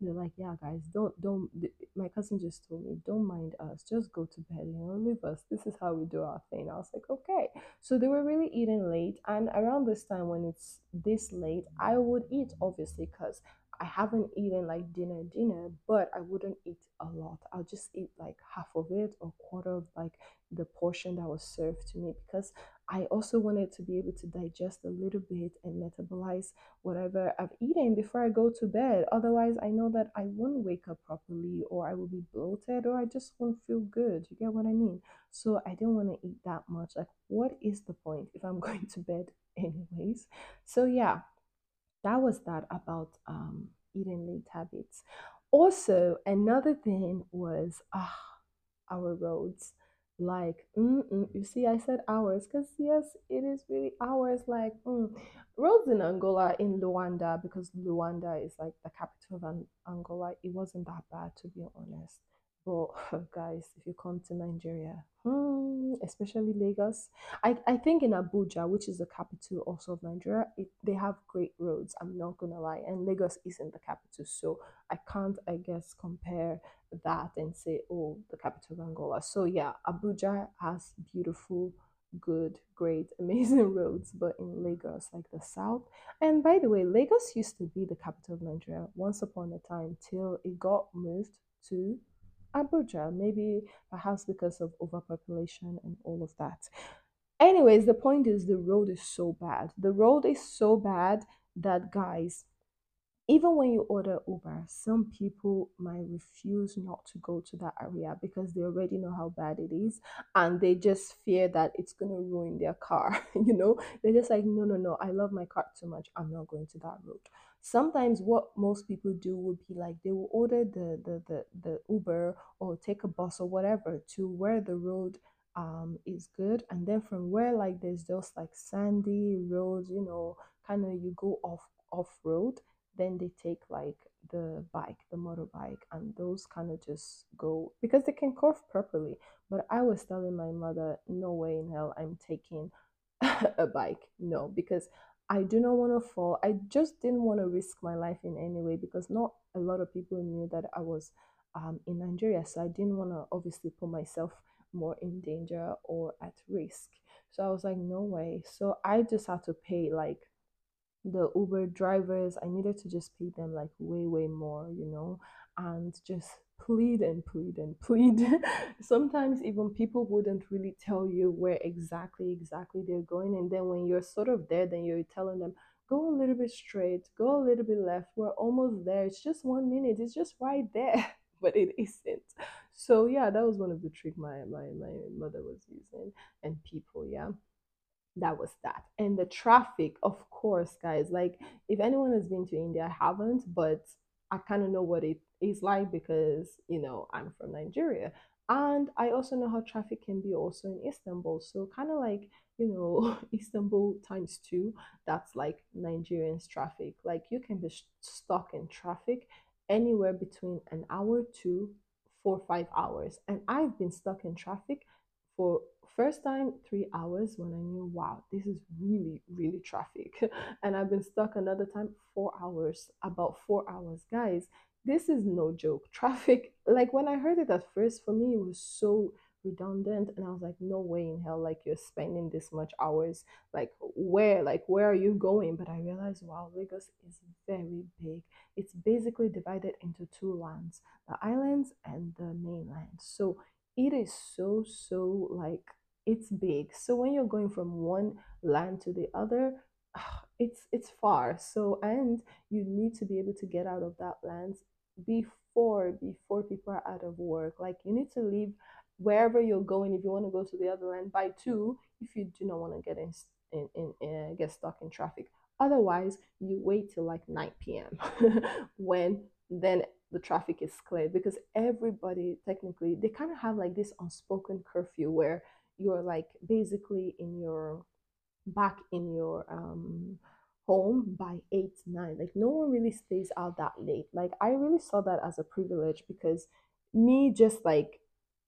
They're like yeah guys don't don't my cousin just told me don't mind us. Just go to bed you know leave us. This is how we do our thing. I was like okay. So they were really eating late. And around this time when it's this late i would eat obviously because I haven't eaten like dinner dinner, but I wouldn't eat a lot. I'll just eat like half of it or quarter of like the portion that was served to me because I also wanted to be able to digest a little bit and metabolize whatever I've eaten before I go to bed. Otherwise, I know that I won't wake up properly or I will be bloated or I just won't feel good. You get what I mean? So I didn't want to eat that much. Like, what is the point if I'm going to bed anyways? So yeah, that was that about um, eating late habits. Also, another thing was ah, our roads. Like, mm-mm, you see, I said hours because yes, it is really hours. Like, mm. roads in Angola, in Luanda, because Luanda is like the capital of An- Angola, it wasn't that bad to be honest. Well, guys, if you come to Nigeria, hmm, especially Lagos, I, I think in Abuja, which is the capital also of Nigeria, it, they have great roads. I'm not gonna lie, and Lagos isn't the capital, so I can't, I guess, compare that and say, oh, the capital of Angola. So yeah, Abuja has beautiful, good, great, amazing roads, but in Lagos, like the south. And by the way, Lagos used to be the capital of Nigeria once upon a time till it got moved to Abuja, maybe perhaps because of overpopulation and all of that. Anyways, the point is the road is so bad. The road is so bad that guys, even when you order Uber, some people might refuse not to go to that area because they already know how bad it is and they just fear that it's going to ruin their car. you know, they're just like, no, no, no, I love my car too much. I'm not going to that road. Sometimes what most people do would be like they will order the the the, the Uber or take a bus or whatever to where the road um is good and then from where like there's just like sandy roads you know kind of you go off off road then they take like the bike, the motorbike, and those kind of just go because they can curve properly. But I was telling my mother, no way in hell I'm taking a bike. No, because I do not want to fall. I just didn't want to risk my life in any way because not a lot of people knew that I was um, in Nigeria. So I didn't want to obviously put myself more in danger or at risk. So I was like, no way. So I just had to pay like the Uber drivers, I needed to just pay them like way, way more, you know, and just plead and plead and plead. Sometimes even people wouldn't really tell you where exactly, exactly they're going. And then when you're sort of there, then you're telling them, go a little bit straight, go a little bit left. We're almost there. It's just one minute. It's just right there. But it isn't. So yeah, that was one of the trick my my my mother was using and people, yeah that was that. And the traffic, of course, guys, like if anyone has been to India, I haven't, but I kind of know what it is like because, you know, I'm from Nigeria. And I also know how traffic can be also in Istanbul. So kind of like, you know, Istanbul times two, that's like Nigerian's traffic. Like you can be sh- stuck in traffic anywhere between an hour to four or five hours. And I've been stuck in traffic for first time three hours when I knew, wow, this is really, really traffic. and I've been stuck another time four hours, about four hours. Guys, this is no joke. Traffic, like when I heard it at first, for me, it was so redundant and i was like no way in hell like you're spending this much hours like where like where are you going but i realized wow lagos is very big it's basically divided into two lands the islands and the mainland so it is so so like it's big. So when you're going from one land to the other it's it's far. So and you need to be able to get out of that land before before people are out of work. Like you need to leave wherever you're going. If you want to go to the other land by two if you do not want to get in, in, in uh, get stuck in traffic. Otherwise you wait till like 9 p.m when then the traffic is cleared because everybody technically they kind of have like this unspoken curfew where you're like basically in your back in your um home by 8 9 like no one really stays out that late. Like i really saw that as a privilege because me just like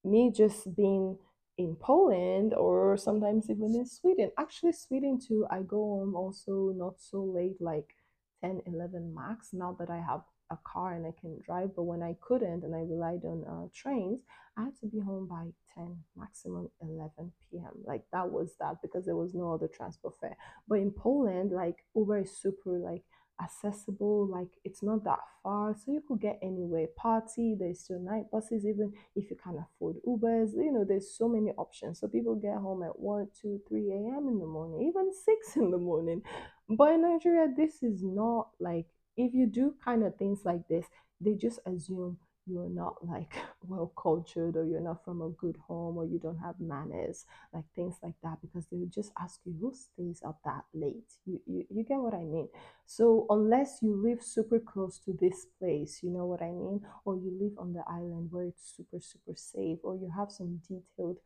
me just being in poland or sometimes even in sweden. Actually sweden too i go home also not so late like 10 11 max now that i have a car and I can drive. But when I couldn't and I relied on uh, trains, I had to be home by 10, maximum 11 p.m. Like that was that because there was no other transport fare. But in Poland, like Uber is super like accessible like it's not that far so you could get anywhere party there's still night buses even if you can't afford ubers you know there's so many options so people get home at 1 2 3 a.m in the morning even 6 in the morning but in nigeria this is not like if you do kind of things like this, they just assume you're not like well cultured or you're not from a good home or you don't have manners, like things like that, because they will just ask you who stays up that late. You, you, you get what I mean? So, unless you live super close to this place, you know what I mean? Or you live on the island where it's super, super safe, or you have some detailed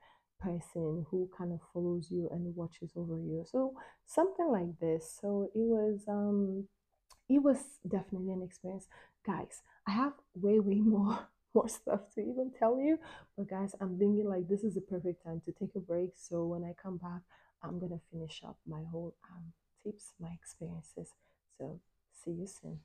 person who kind of follows you and watches over you. So, something like this. So, it was, um, it was definitely an experience. Guys, I have way, way more more stuff to even tell you. But guys, I'm thinking like this is the perfect time to take a break. So when I come back, I'm gonna finish up my whole um, tips, my experiences. So see you soon.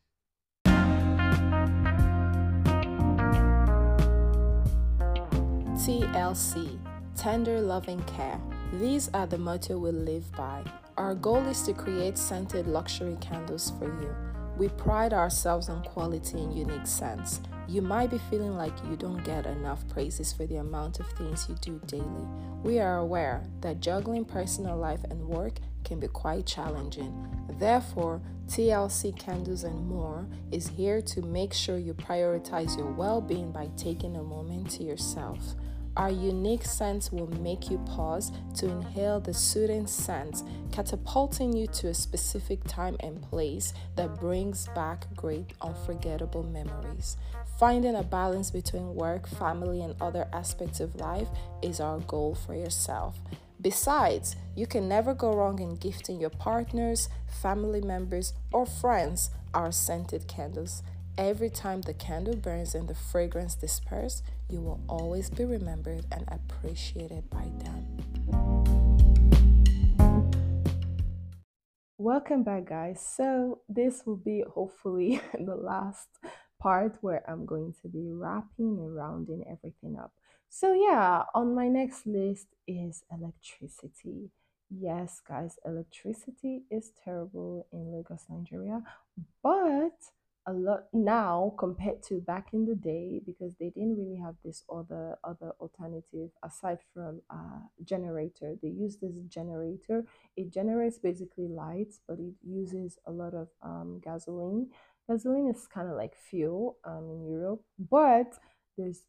TLC Tender Loving Care. These are the motto we live by. Our goal is to create scented luxury candles for you. We pride ourselves on quality and unique scents. You might be feeling like you don't get enough praises for the amount of things you do daily. We are aware that juggling personal life and work can be quite challenging. Therefore, TLC Candles and More is here to make sure you prioritize your well being by taking a moment to yourself. Our unique scents will make you pause to inhale the soothing scent, catapulting you to a specific time and place that brings back great, unforgettable memories. Finding a balance between work, family, and other aspects of life is our goal for yourself. Besides, you can never go wrong in gifting your partners, family members, or friends our scented candles. Every time the candle burns and the fragrance disperses, you will always be remembered and appreciated by them. Welcome back, guys. So, this will be hopefully the last part where I'm going to be wrapping and rounding everything up. So, yeah, on my next list is electricity. Yes, guys, electricity is terrible in Lagos, Nigeria, but a lot now compared to back in the day because they didn't really have this other other alternative aside from uh generator. They use this generator. It generates basically lights but it uses a lot of um gasoline. Gasoline is kind of like fuel um in europe but there's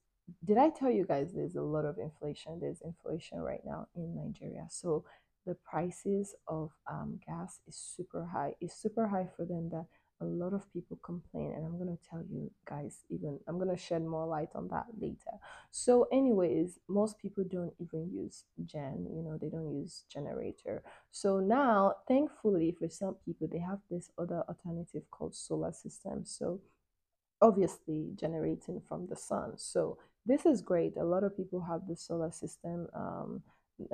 did i tell you guys there's a lot of inflation? There's inflation right now in nigeria. So the prices of um, gas is super high. It's super high for them that a lot of people complain and i'm to tell you guys even i'm to shed more light on that later. So anyways most people don't even use gen you know they don't use generator. So now thankfully for some people they have this other alternative called solar system. So obviously generating from the sun. So this is great. A lot of people have the solar system um,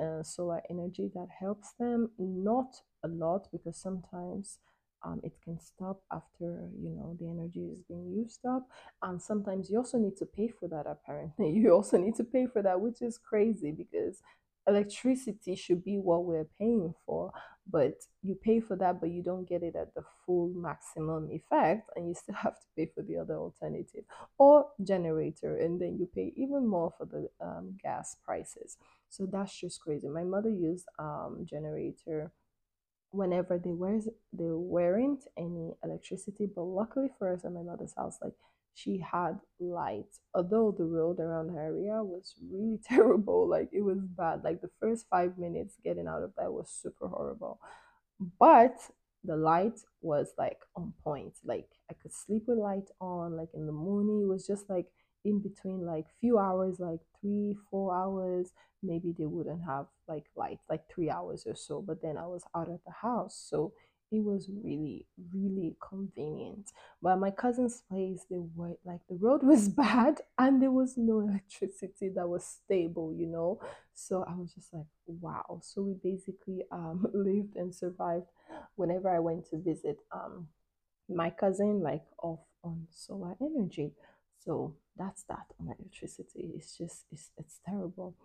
uh, solar energy that helps them. Not a lot because sometimes um, it can stop after you know the energy is being used up. And sometimes you also need to pay for that apparently. You also need to pay for that which is crazy because electricity should be what we're paying for but you pay for that but you don't get it at the full maximum effect and you still have to pay for the other alternative or generator and then you pay even more for the um, gas prices. So that's just crazy. My mother used um, generator whenever they were there weren't any electricity but luckily for us at my mother's house like she had light although the road around her area was really terrible like it was bad. Like the first five minutes getting out of that was super horrible. But the light was like on point. Like i could sleep with light on like in the morning. It was just like in between like few hours like three four hours maybe they wouldn't have like light like three hours or so but then i was out of the house. So it was really really convenient. But my cousin's place they were like the road was bad and there was no electricity that was stable you know? So i was just like wow. So we basically um lived and survived whenever i went to visit um my cousin like off on solar energy. So that's that on electricity. It's just it's it's terrible.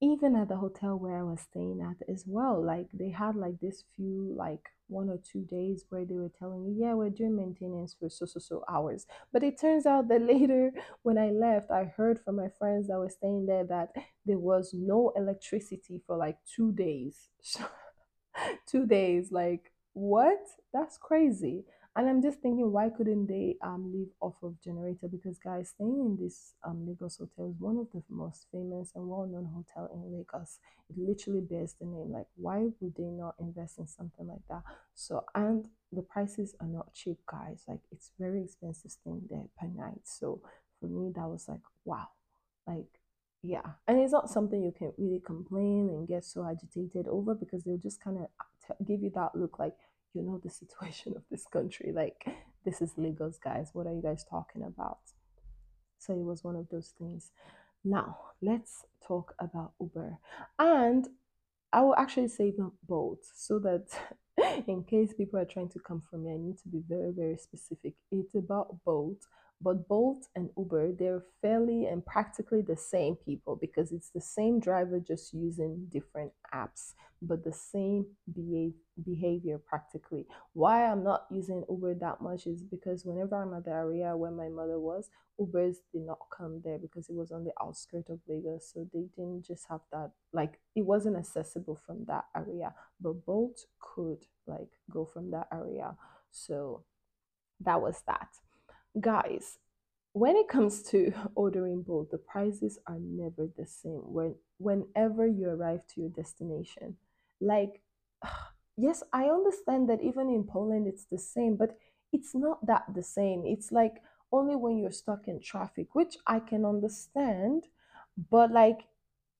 Even at the hotel where I was staying at as well, like they had like this few like one or two days where they were telling me, yeah, we're doing maintenance for so so so hours. But it turns out that later when I left, I heard from my friends that were staying there that there was no electricity for like two days. two days, like what? That's crazy. And I'm just thinking, why couldn't they um live off of generator? Because guys, staying in this um Lagos hotel is one of the most famous and well-known hotel in Lagos. It literally bears the name. Like, why would they not invest in something like that? So, and the prices are not cheap, guys. Like, it's very expensive staying there per night. So, for me, that was like, wow, like yeah and it's not something you can really complain and get so agitated over because they'll just kind of give you that look like you know the situation of this country. Like, this is Lagos, guys. What are you guys talking about? So it was one of those things. Now, let's talk about Uber. And I will actually say both so that in case people are trying to come from me, I need to be very, very specific. It's about both. But Bolt and Uber, they're fairly and practically the same people because it's the same driver just using different apps, but the same behavior practically. Why I'm not using Uber that much is because whenever I'm at the area where my mother was, Ubers did not come there because it was on the outskirts of Lagos. So they didn't just have that, like, it wasn't accessible from that area. But Bolt could, like, go from that area. So that was that. Guys, when it comes to ordering Bolt, the prices are never the same when whenever you arrive to your destination. Like yes, I understand that even in Poland it's the same, but it's not that the same. It's like only when you're stuck in traffic, which I can understand, but like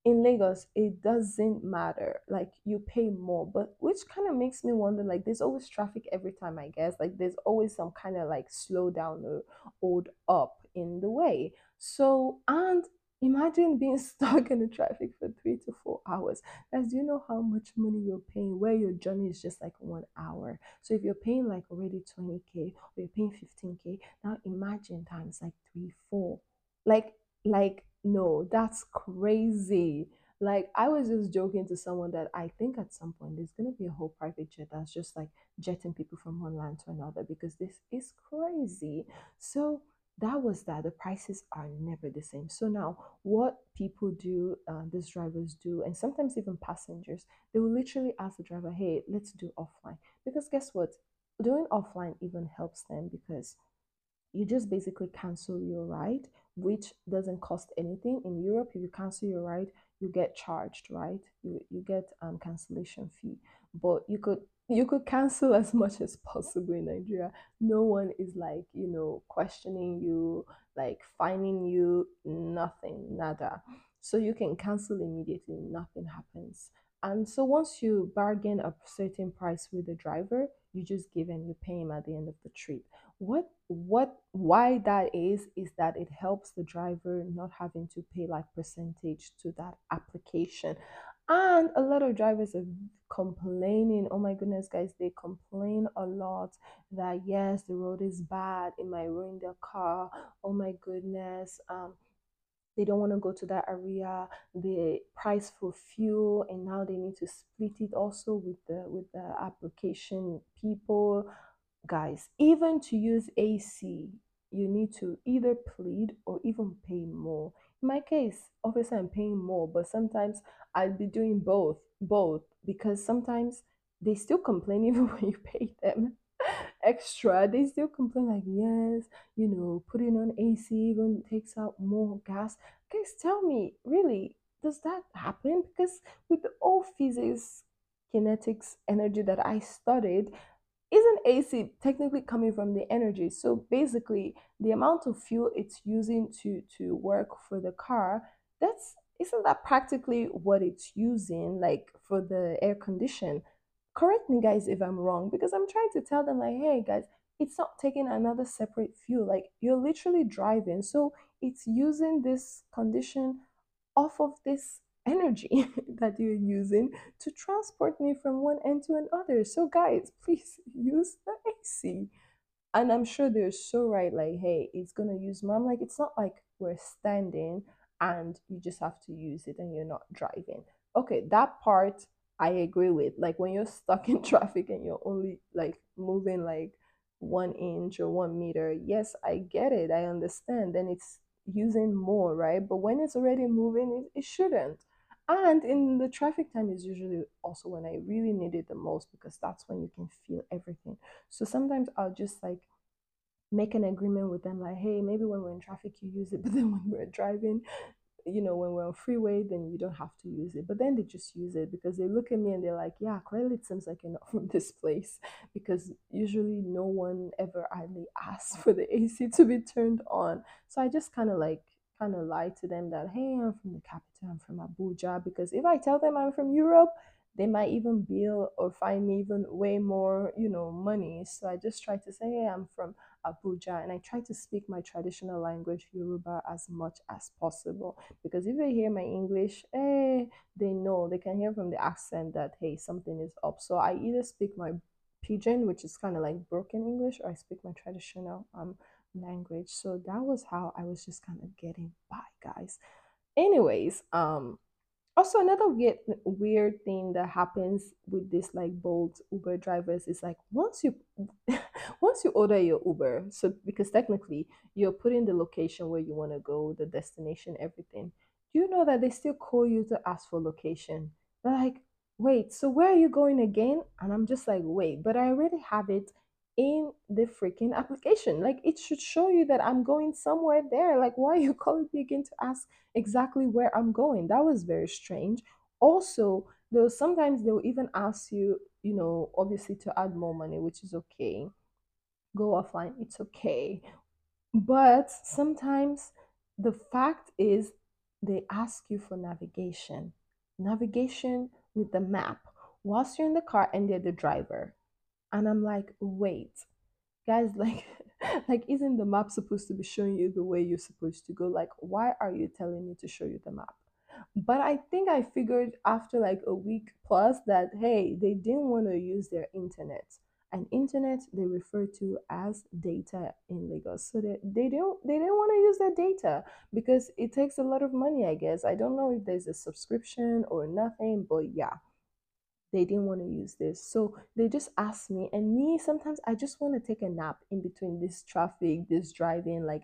in Lagos, it doesn't matter. Like you pay more, but which kind of makes me wonder like there's always traffic every time, I guess. Like there's always some kind of like slow down or hold up in the way. So, and imagine being stuck in the traffic for three to four hours. As you know how much money you're paying, where your journey is just like one hour. So if you're paying like already 20k or you're paying 15k, now imagine times like three, four. Like like no, that's crazy. Like I was just joking to someone that I think at some point there's gonna be a whole private jet that's just like jetting people from one land to another because this is crazy. So that was that. The prices are never the same. So now, what people do, uh, these drivers do, and sometimes even passengers, they will literally ask the driver, "Hey, let's do offline," because guess what? Doing offline even helps them because you just basically cancel your ride, which doesn't cost anything. In Europe, if you cancel your ride, you get charged, right? You you get um cancellation fee. But you could you could cancel as much as possible in Nigeria. No one is like, you know, questioning you, like finding you, nothing, nada. So you can cancel immediately, nothing happens. And so once you bargain a certain price with the driver, you just give him, you pay him at the end of the trip what what why that is is that it helps the driver not having to pay like percentage to that application. And a lot of drivers are complaining oh my goodness guys they complain a lot that yes the road is bad it might ruin their car. Oh my goodness um they don't want to go to that area. The price for fuel and now they need to split it also with the with the application people guys, even to use AC, you need to either plead or even pay more. In my case, obviously I'm paying more, but sometimes I'll be doing both, both because sometimes they still complain even when you pay them extra. They still complain like, yes, you know, putting on AC even takes out more gas. Guys, tell me, really, does that happen? Because with all physics, kinetics, energy that I studied, isn't AC technically coming from the energy? So basically, the amount of fuel it's using to to work for the car, that's isn't that practically what it's using like for the air condition? Correct me guys if I'm wrong because I'm trying to tell them like, hey guys, it's not taking another separate fuel. Like you're literally driving. So it's using this condition off of this energy that you're using to transport me from one end to another. So, guys, please use the AC. And I'm sure they're so right, like, hey, it's gonna use mom. Like, it's not like we're standing and you just have to use it and you're not driving. Okay, that part I agree with. Like, when you're stuck in traffic and you're only like moving like one inch or one meter, yes, I get it, I understand. Then it's using more, right? But when it's already moving, it, it shouldn't. And in the traffic time is usually also when I really need it the most because that's when you can feel everything. So sometimes I'll just like make an agreement with them like, hey, maybe when we're in traffic you use it, but then when we're driving, you know, when we're on freeway, then you don't have to use it. But then they just use it because they look at me and they're like, yeah, clearly it seems like you're not from this place because usually no one ever idly asks for the AC to be turned on. So I just kind of like kind of lie to them that hey i'm from the capital i'm from abuja because if i tell them i'm from europe they might even bill or find me even way more you know money so i just try to say hey i'm from Abuja, and I try to speak my traditional language, Yoruba, as much as possible. Because if they hear my English, eh, they know, they can hear from the accent that, hey, something is up. So I either speak my pidgin, which is kind of like broken English, or I speak my traditional um language. So that was how I was just kind of getting by, guys. Anyways, um, also another weird weird thing that happens with this like Bolt Uber drivers is like once you once you order your Uber, so because technically you're putting the location where you want to go, the destination, everything. You know that they still call you to ask for location? They're like, wait, so where are you going again? And I'm just like, wait, but I already have it in the freaking application. Like it should show you that I'm going somewhere there. Like, why are you calling me again to ask exactly where I'm going? That was very strange. Also, though sometimes they'll even ask you, you know, obviously to add more money, which is okay. Go offline, it's okay. But sometimes the fact is they ask you for navigation. Navigation with the map whilst you're in the car and they're the driver. And I'm like, wait, guys, like, like, isn't the map supposed to be showing you the way you're supposed to go? Like, why are you telling me to show you the map? But I think I figured after like a week plus that hey, they didn't want to use their internet. And internet they refer to as data in Lagos. So they, they don't they didn't want to use their data because it takes a lot of money, I guess. I don't know if there's a subscription or nothing, but yeah they didn't want to use this. So they just asked me, and me sometimes I just want to take a nap in between this traffic, this driving, like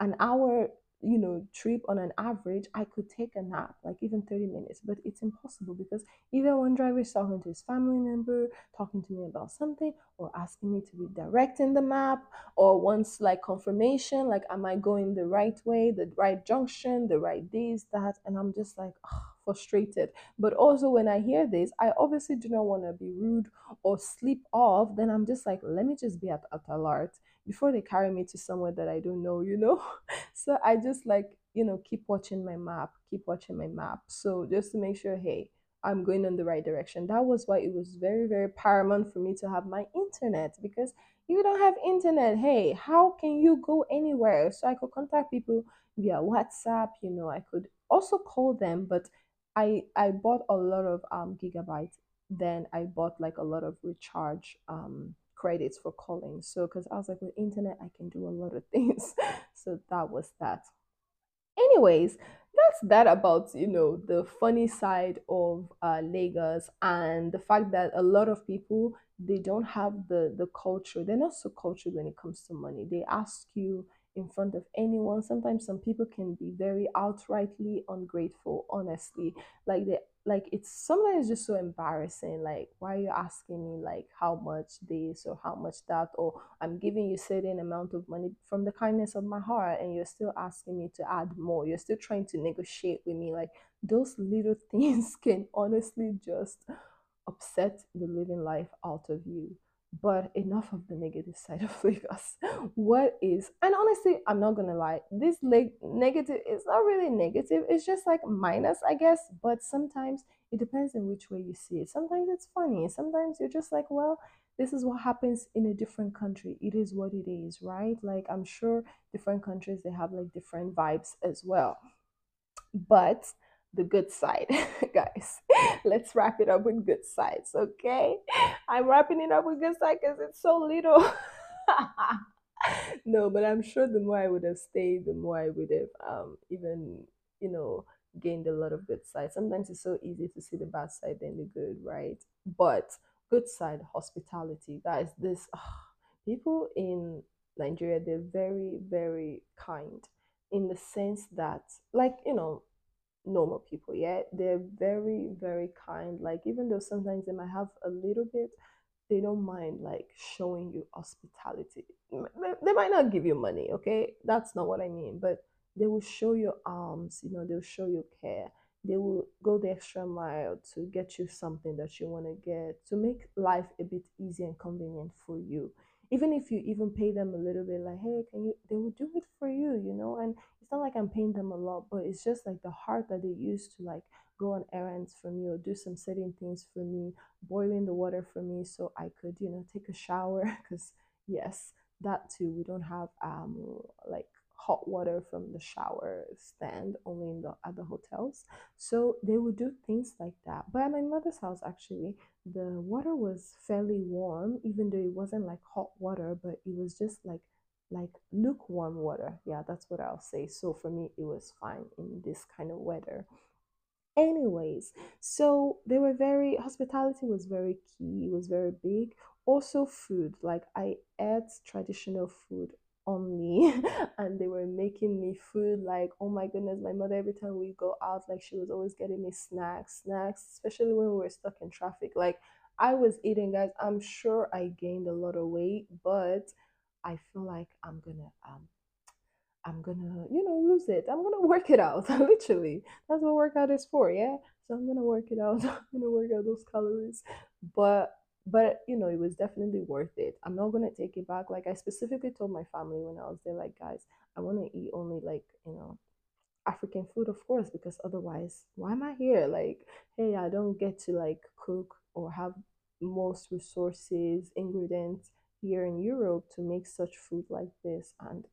an hour, you know, trip on an average, I could take a nap, like even 30 minutes, but it's impossible because either one driver is talking to his family member, talking to me about something, or asking me to be directing the map, or wants like confirmation, like, am I going the right way, the right junction, the right this, that, and I'm just like, ugh, frustrated. But also, when I hear this, I obviously do not want to be rude or sleep off. Then I'm just like, let me just be at, at alert before they carry me to somewhere that I don't know, you know? so I just like, you know, keep watching my map, keep watching my map. So just to make sure, hey, I'm going in the right direction. That was why it was very, very paramount for me to have my internet because you don't have internet, hey, how can you go anywhere? So I could contact people via WhatsApp, you know, I could also call them, but I I bought a lot of um gigabytes. Then I bought like a lot of recharge um credits for calling. So because I was like with internet I can do a lot of things. so that was that. Anyways, that's that about you know the funny side of uh, Lagos and the fact that a lot of people they don't have the the culture. They're not so cultured when it comes to money. They ask you in front of anyone. Sometimes some people can be very outrightly ungrateful. Honestly, like they like it's sometimes just so embarrassing. Like why are you asking me like how much this or how much that? Or i'm giving you certain amount of money from the kindness of my heart and you're still asking me to add more. You're still trying to negotiate with me. Like those little things can honestly just upset the living life out of you but enough of the negative side of Lagos. What is, and honestly, I'm not gonna lie, this leg negative is not really negative, it's just like minus, I guess. But sometimes it depends on which way you see it. Sometimes it's funny, sometimes you're just like, well, this is what happens in a different country. It is what it is, right? Like, I'm sure different countries they have like different vibes as well. But the good side, guys. Let's wrap it up with good sides, okay? I'm wrapping it up with good side because it's so little. no, but I'm sure the more I would have stayed, the more I would have um even you know gained a lot of good side. Sometimes it's so easy to see the bad side than the good, right? But good side, hospitality, guys. This ah, people in Nigeria, they're very, very kind in the sense that, like you know, normal people yeah they're very very kind. Like even though sometimes they might have a little bit they don't mind like showing you hospitality. They might not give you money okay? That's not what i mean. But they will show you arms you know they'll show you care. They will go the extra mile to get you something that you want to get to make life a bit easy and convenient for you. Even if you even pay them a little bit like hey can you they will do it for you you know? And it's not like i'm paying them a lot but it's just like the heart that they use to like go on errands for me or do some certain things for me boiling the water for me so i could you know take a shower because yes that too we don't have um like hot water from the shower stand only in the the hotels. So they would do things like that. But at my mother's house actually the water was fairly warm even though it wasn't like hot water but it was just like like lukewarm water. Yeah that's what i'll say. So for me it was fine in this kind of weather. Anyways, so they were very hospitality was very key, it was very big. Also food, like I ate traditional food only and they were making me food like oh my goodness my mother every time we go out like she was always getting me snacks snacks especially when we were stuck in traffic. Like i was eating guys i'm sure i gained a lot of weight but i feel like i'm gonna um I'm gonna, you know, lose it. I'm gonna work it out. Literally. That's what workout is for, yeah? So I'm gonna work it out. I'm gonna work out those calories. But but you know, it was definitely worth it. I'm not gonna take it back. Like I specifically told my family when I was there, like, guys, I wanna eat only like, you know, African food, of course, because otherwise, why am I here? Like, hey, I don't get to like cook or have most resources, ingredients here in Europe to make such food like this. And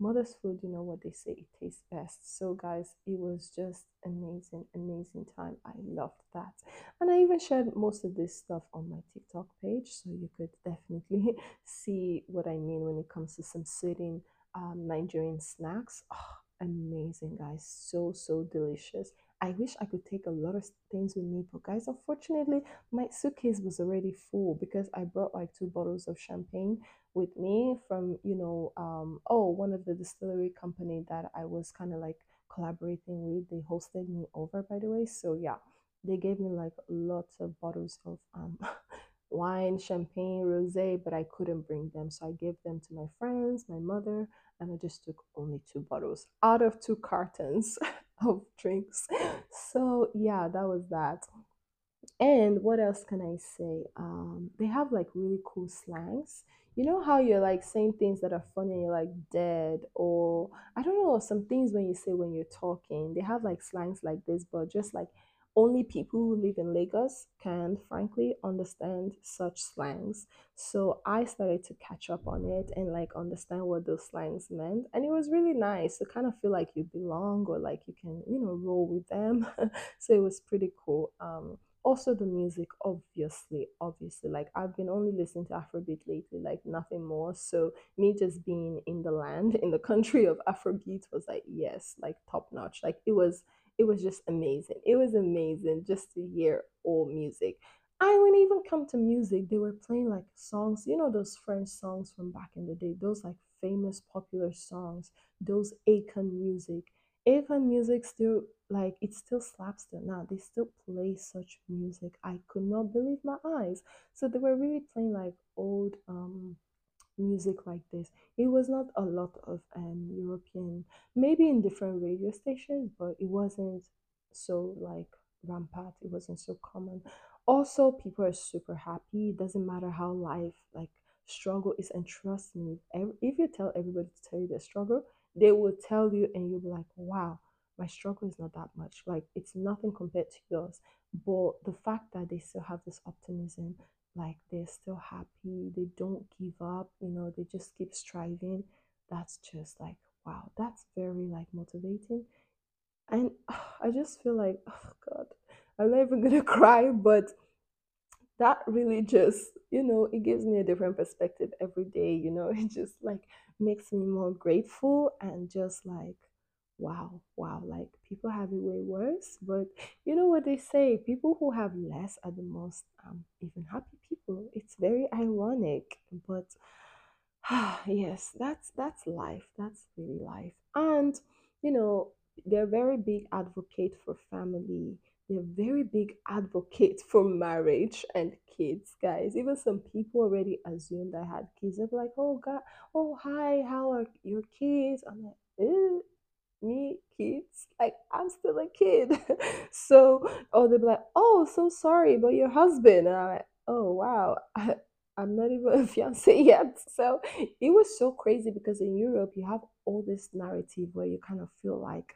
mother's food, you know what they say, it tastes best. So, guys, it was just amazing, amazing time. I loved that. And I even shared most of this stuff on my TikTok page, so you could definitely see what I mean when it comes to some sitting um, Nigerian snacks. Oh, amazing, guys. So, so delicious. I wish I could take a lot of things with me, but guys, unfortunately, my suitcase was already full because I brought like two bottles of champagne with me from, you know, um, oh, one of the distillery company that I was kind of like collaborating with. They hosted me over, by the way. So yeah, they gave me like lots of bottles of um wine, champagne, rosé, but I couldn't bring them. So I gave them to my friends, my mother, and I just took only two bottles out of two cartons of drinks. So yeah, that was that. And what else can I say? Um, they have like really cool slangs. You know how you're like saying things that are funny you're like dead, or I don't know, some things when you say when you're talking, they have like slangs like this, but just like only people who live in Lagos can frankly understand such slangs. So I started to catch up on it and like understand what those slangs meant. And it was really nice to kind of feel like you belong or like you can, you know, roll with them. so it was pretty cool. Um also the music obviously obviously like i've been only listening to afrobeat lately like nothing more so me just being in the land in the country of afrobeat was like yes like top notch like it was it was just amazing. It was amazing just to hear old music. I it even come to music they were playing like songs you know those french songs from back in the day those like famous popular songs those Akon music. Akon music still like it still slaps them now they still play such music i could not believe my eyes. So they were really playing like old um music like this it was not a lot of um european maybe in different radio stations but it wasn't so like rampant it wasn't so common also people are super happy it doesn't matter how life like struggle is and trust me if you tell everybody to tell you their struggle they will tell you and you'll be like wow my struggle is not that much. Like it's nothing compared to yours. But the fact that they still have this optimism, like they're still happy, they don't give up, you know, they just keep striving. That's just like wow, that's very like motivating. And I just feel like, oh God, I'm not even gonna cry, but that really just, you know, it gives me a different perspective every day, you know, it just like makes me more grateful and just like Wow, wow, like people have it way worse, but you know what they say, people who have less are the most um even happy people. It's very ironic, but yes, that's that's life. That's really life. And you know, they're very big advocate for family. They're very big advocate for marriage and kids, guys. Even some people already assumed I had kids. They're like, "Oh God, oh hi, how are your kids?" I'm like, "Eh, me kids like i'm still a kid so oh they'll be like oh so sorry about your husband and i'm like oh wow I, i'm not even a fiance yet so it was so crazy because in europe you have all this narrative where you kind of feel like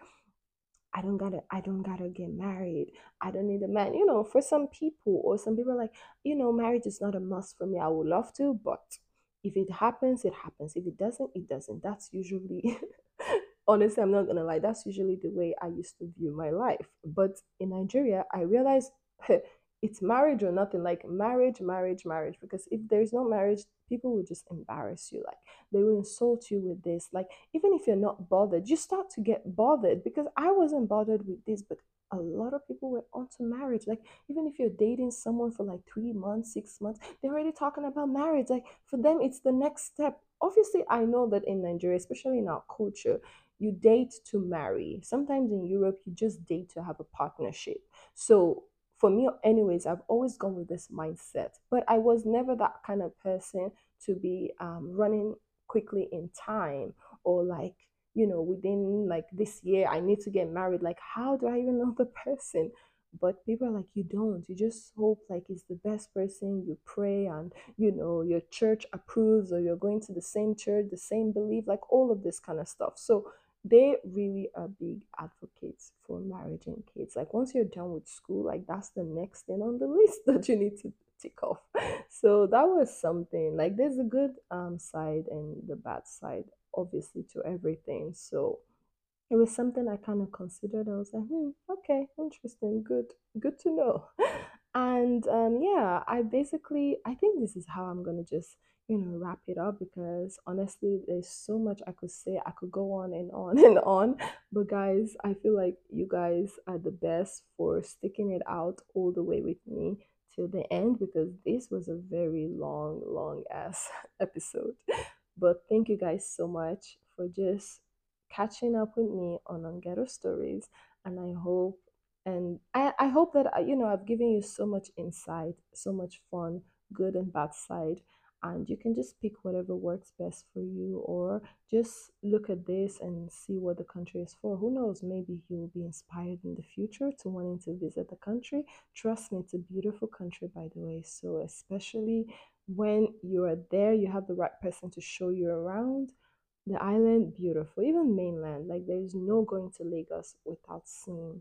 I don't gotta I don't gotta get married. I don't need a man. You know, for some people or some people like, you know, marriage is not a must for me. I would love to, but if it happens, it happens. If it doesn't, it doesn't. That's usually, honestly, I'm not gonna lie, that's usually the way I used to view my life. But in Nigeria, I realized it's marriage or nothing like marriage marriage marriage. Because if there's no marriage people will just embarrass you like they will insult you with this. Like even if you're not bothered you start to get bothered. Because i wasn't bothered with this but a lot of people were onto marriage. Like even if you're dating someone for like three months six months they're already talking about marriage. Like for them it's the next step. Obviously i know that in nigeria especially in our culture you date to marry. Sometimes in europe you just date to have a partnership. So for me anyways i've always gone with this mindset. But i was never that kind of person to be um, running quickly in time or like you know within like this year i need to get married. Like how do i even know the person? But people are like you don't. You just hope like it's the best person. You pray and you know your church approves or you're going to the same church the same belief like all of this kind of stuff. So they really are big advocates for marriage and kids. Like once you're done with school, like that's the next thing on the list that you need to tick off. So that was something. Like there's a good um side and the bad side, obviously, to everything. So it was something I kind of considered. I was like, hmm, okay, interesting, good, good to know. And um, yeah, I basically I think this is how I'm gonna just you know wrap it up because honestly, there's so much I could say. I could go on and on and on, but guys, I feel like you guys are the best for sticking it out all the way with me till the end because this was a very long, long ass episode. But thank you guys so much for just catching up with me on Onghetto Stories, and I hope and I, I hope that you know I've given you so much insight, so much fun, good and bad side, and you can just pick whatever works best for you, or just look at this and see what the country is for. Who knows? Maybe you will be inspired in the future to wanting to visit the country. Trust me, it's a beautiful country, by the way. So especially when you are there, you have the right person to show you around the island beautiful even mainland like there is no going to lagos without seeing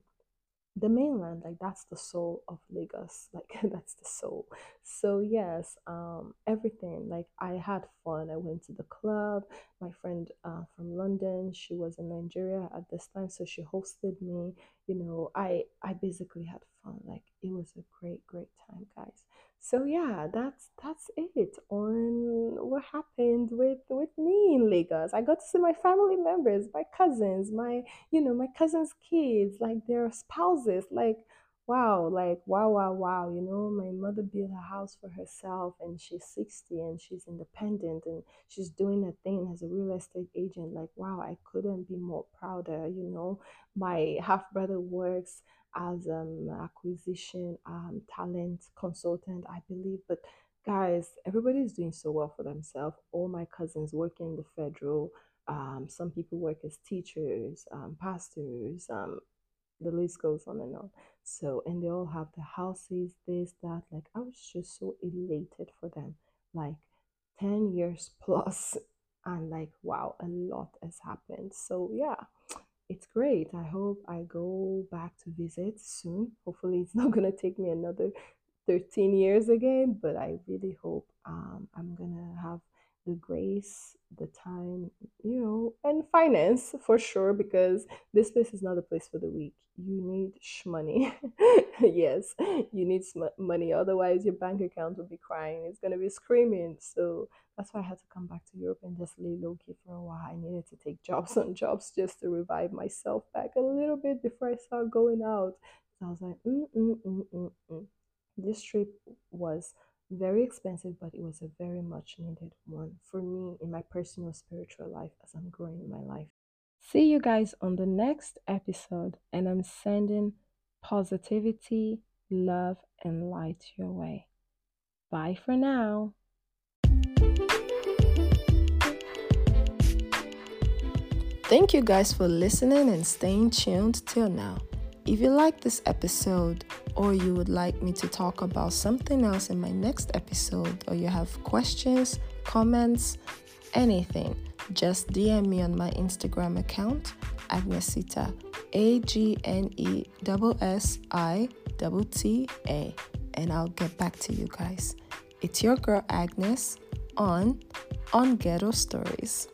the mainland like that's the soul of lagos like that's the soul. So yes um everything like i had fun. I went to the club. My friend uh, from london she was in nigeria at this time so she hosted me you know i i basically had fun like it was a great great time guys. So yeah that's that's it on what happened with with me in lagos. I got to see my family members my cousins my you know my cousins kids like their spouses like wow like wow wow wow you know my mother built a house for herself and she's 60 and she's independent and she's doing a thing as a real estate agent like wow i couldn't be more prouder you know. My half brother works as um acquisition um talent consultant i believe but guys everybody is doing so well for themselves. All my cousins work in the federal um some people work as teachers um pastors um the list goes on and on so and they all have the houses this that like i was just so elated for them like 10 years plus and like wow a lot has happened so yeah it's great. I hope I go back to visit soon. Hopefully, it's not to take me another 13 years again, but I really hope um, I'm to have the grace, the time, you know, and finance for sure, because this place is not a place for the weak. You need money. yes, you need sm- money. Otherwise, your bank account will be crying. It's going to be screaming. So, that's why I had to come back to Europe and just lay low key for a while. I needed to take jobs on jobs just to revive myself back a little bit before I start going out. So I was like, mm, mm, mm, mm, mm. this trip was very expensive, but it was a very much needed one for me in my personal spiritual life as I'm growing in my life. See you guys on the next episode, and I'm sending positivity, love, and light your way. Bye for now. Thank you guys for listening and staying tuned till now. If you like this episode, or you would like me to talk about something else in my next episode, or you have questions, comments, anything, just DM me on my Instagram account, Agnesita, A G N E S I T A, and I'll get back to you guys. It's your girl Agnes on on Ghetto Stories.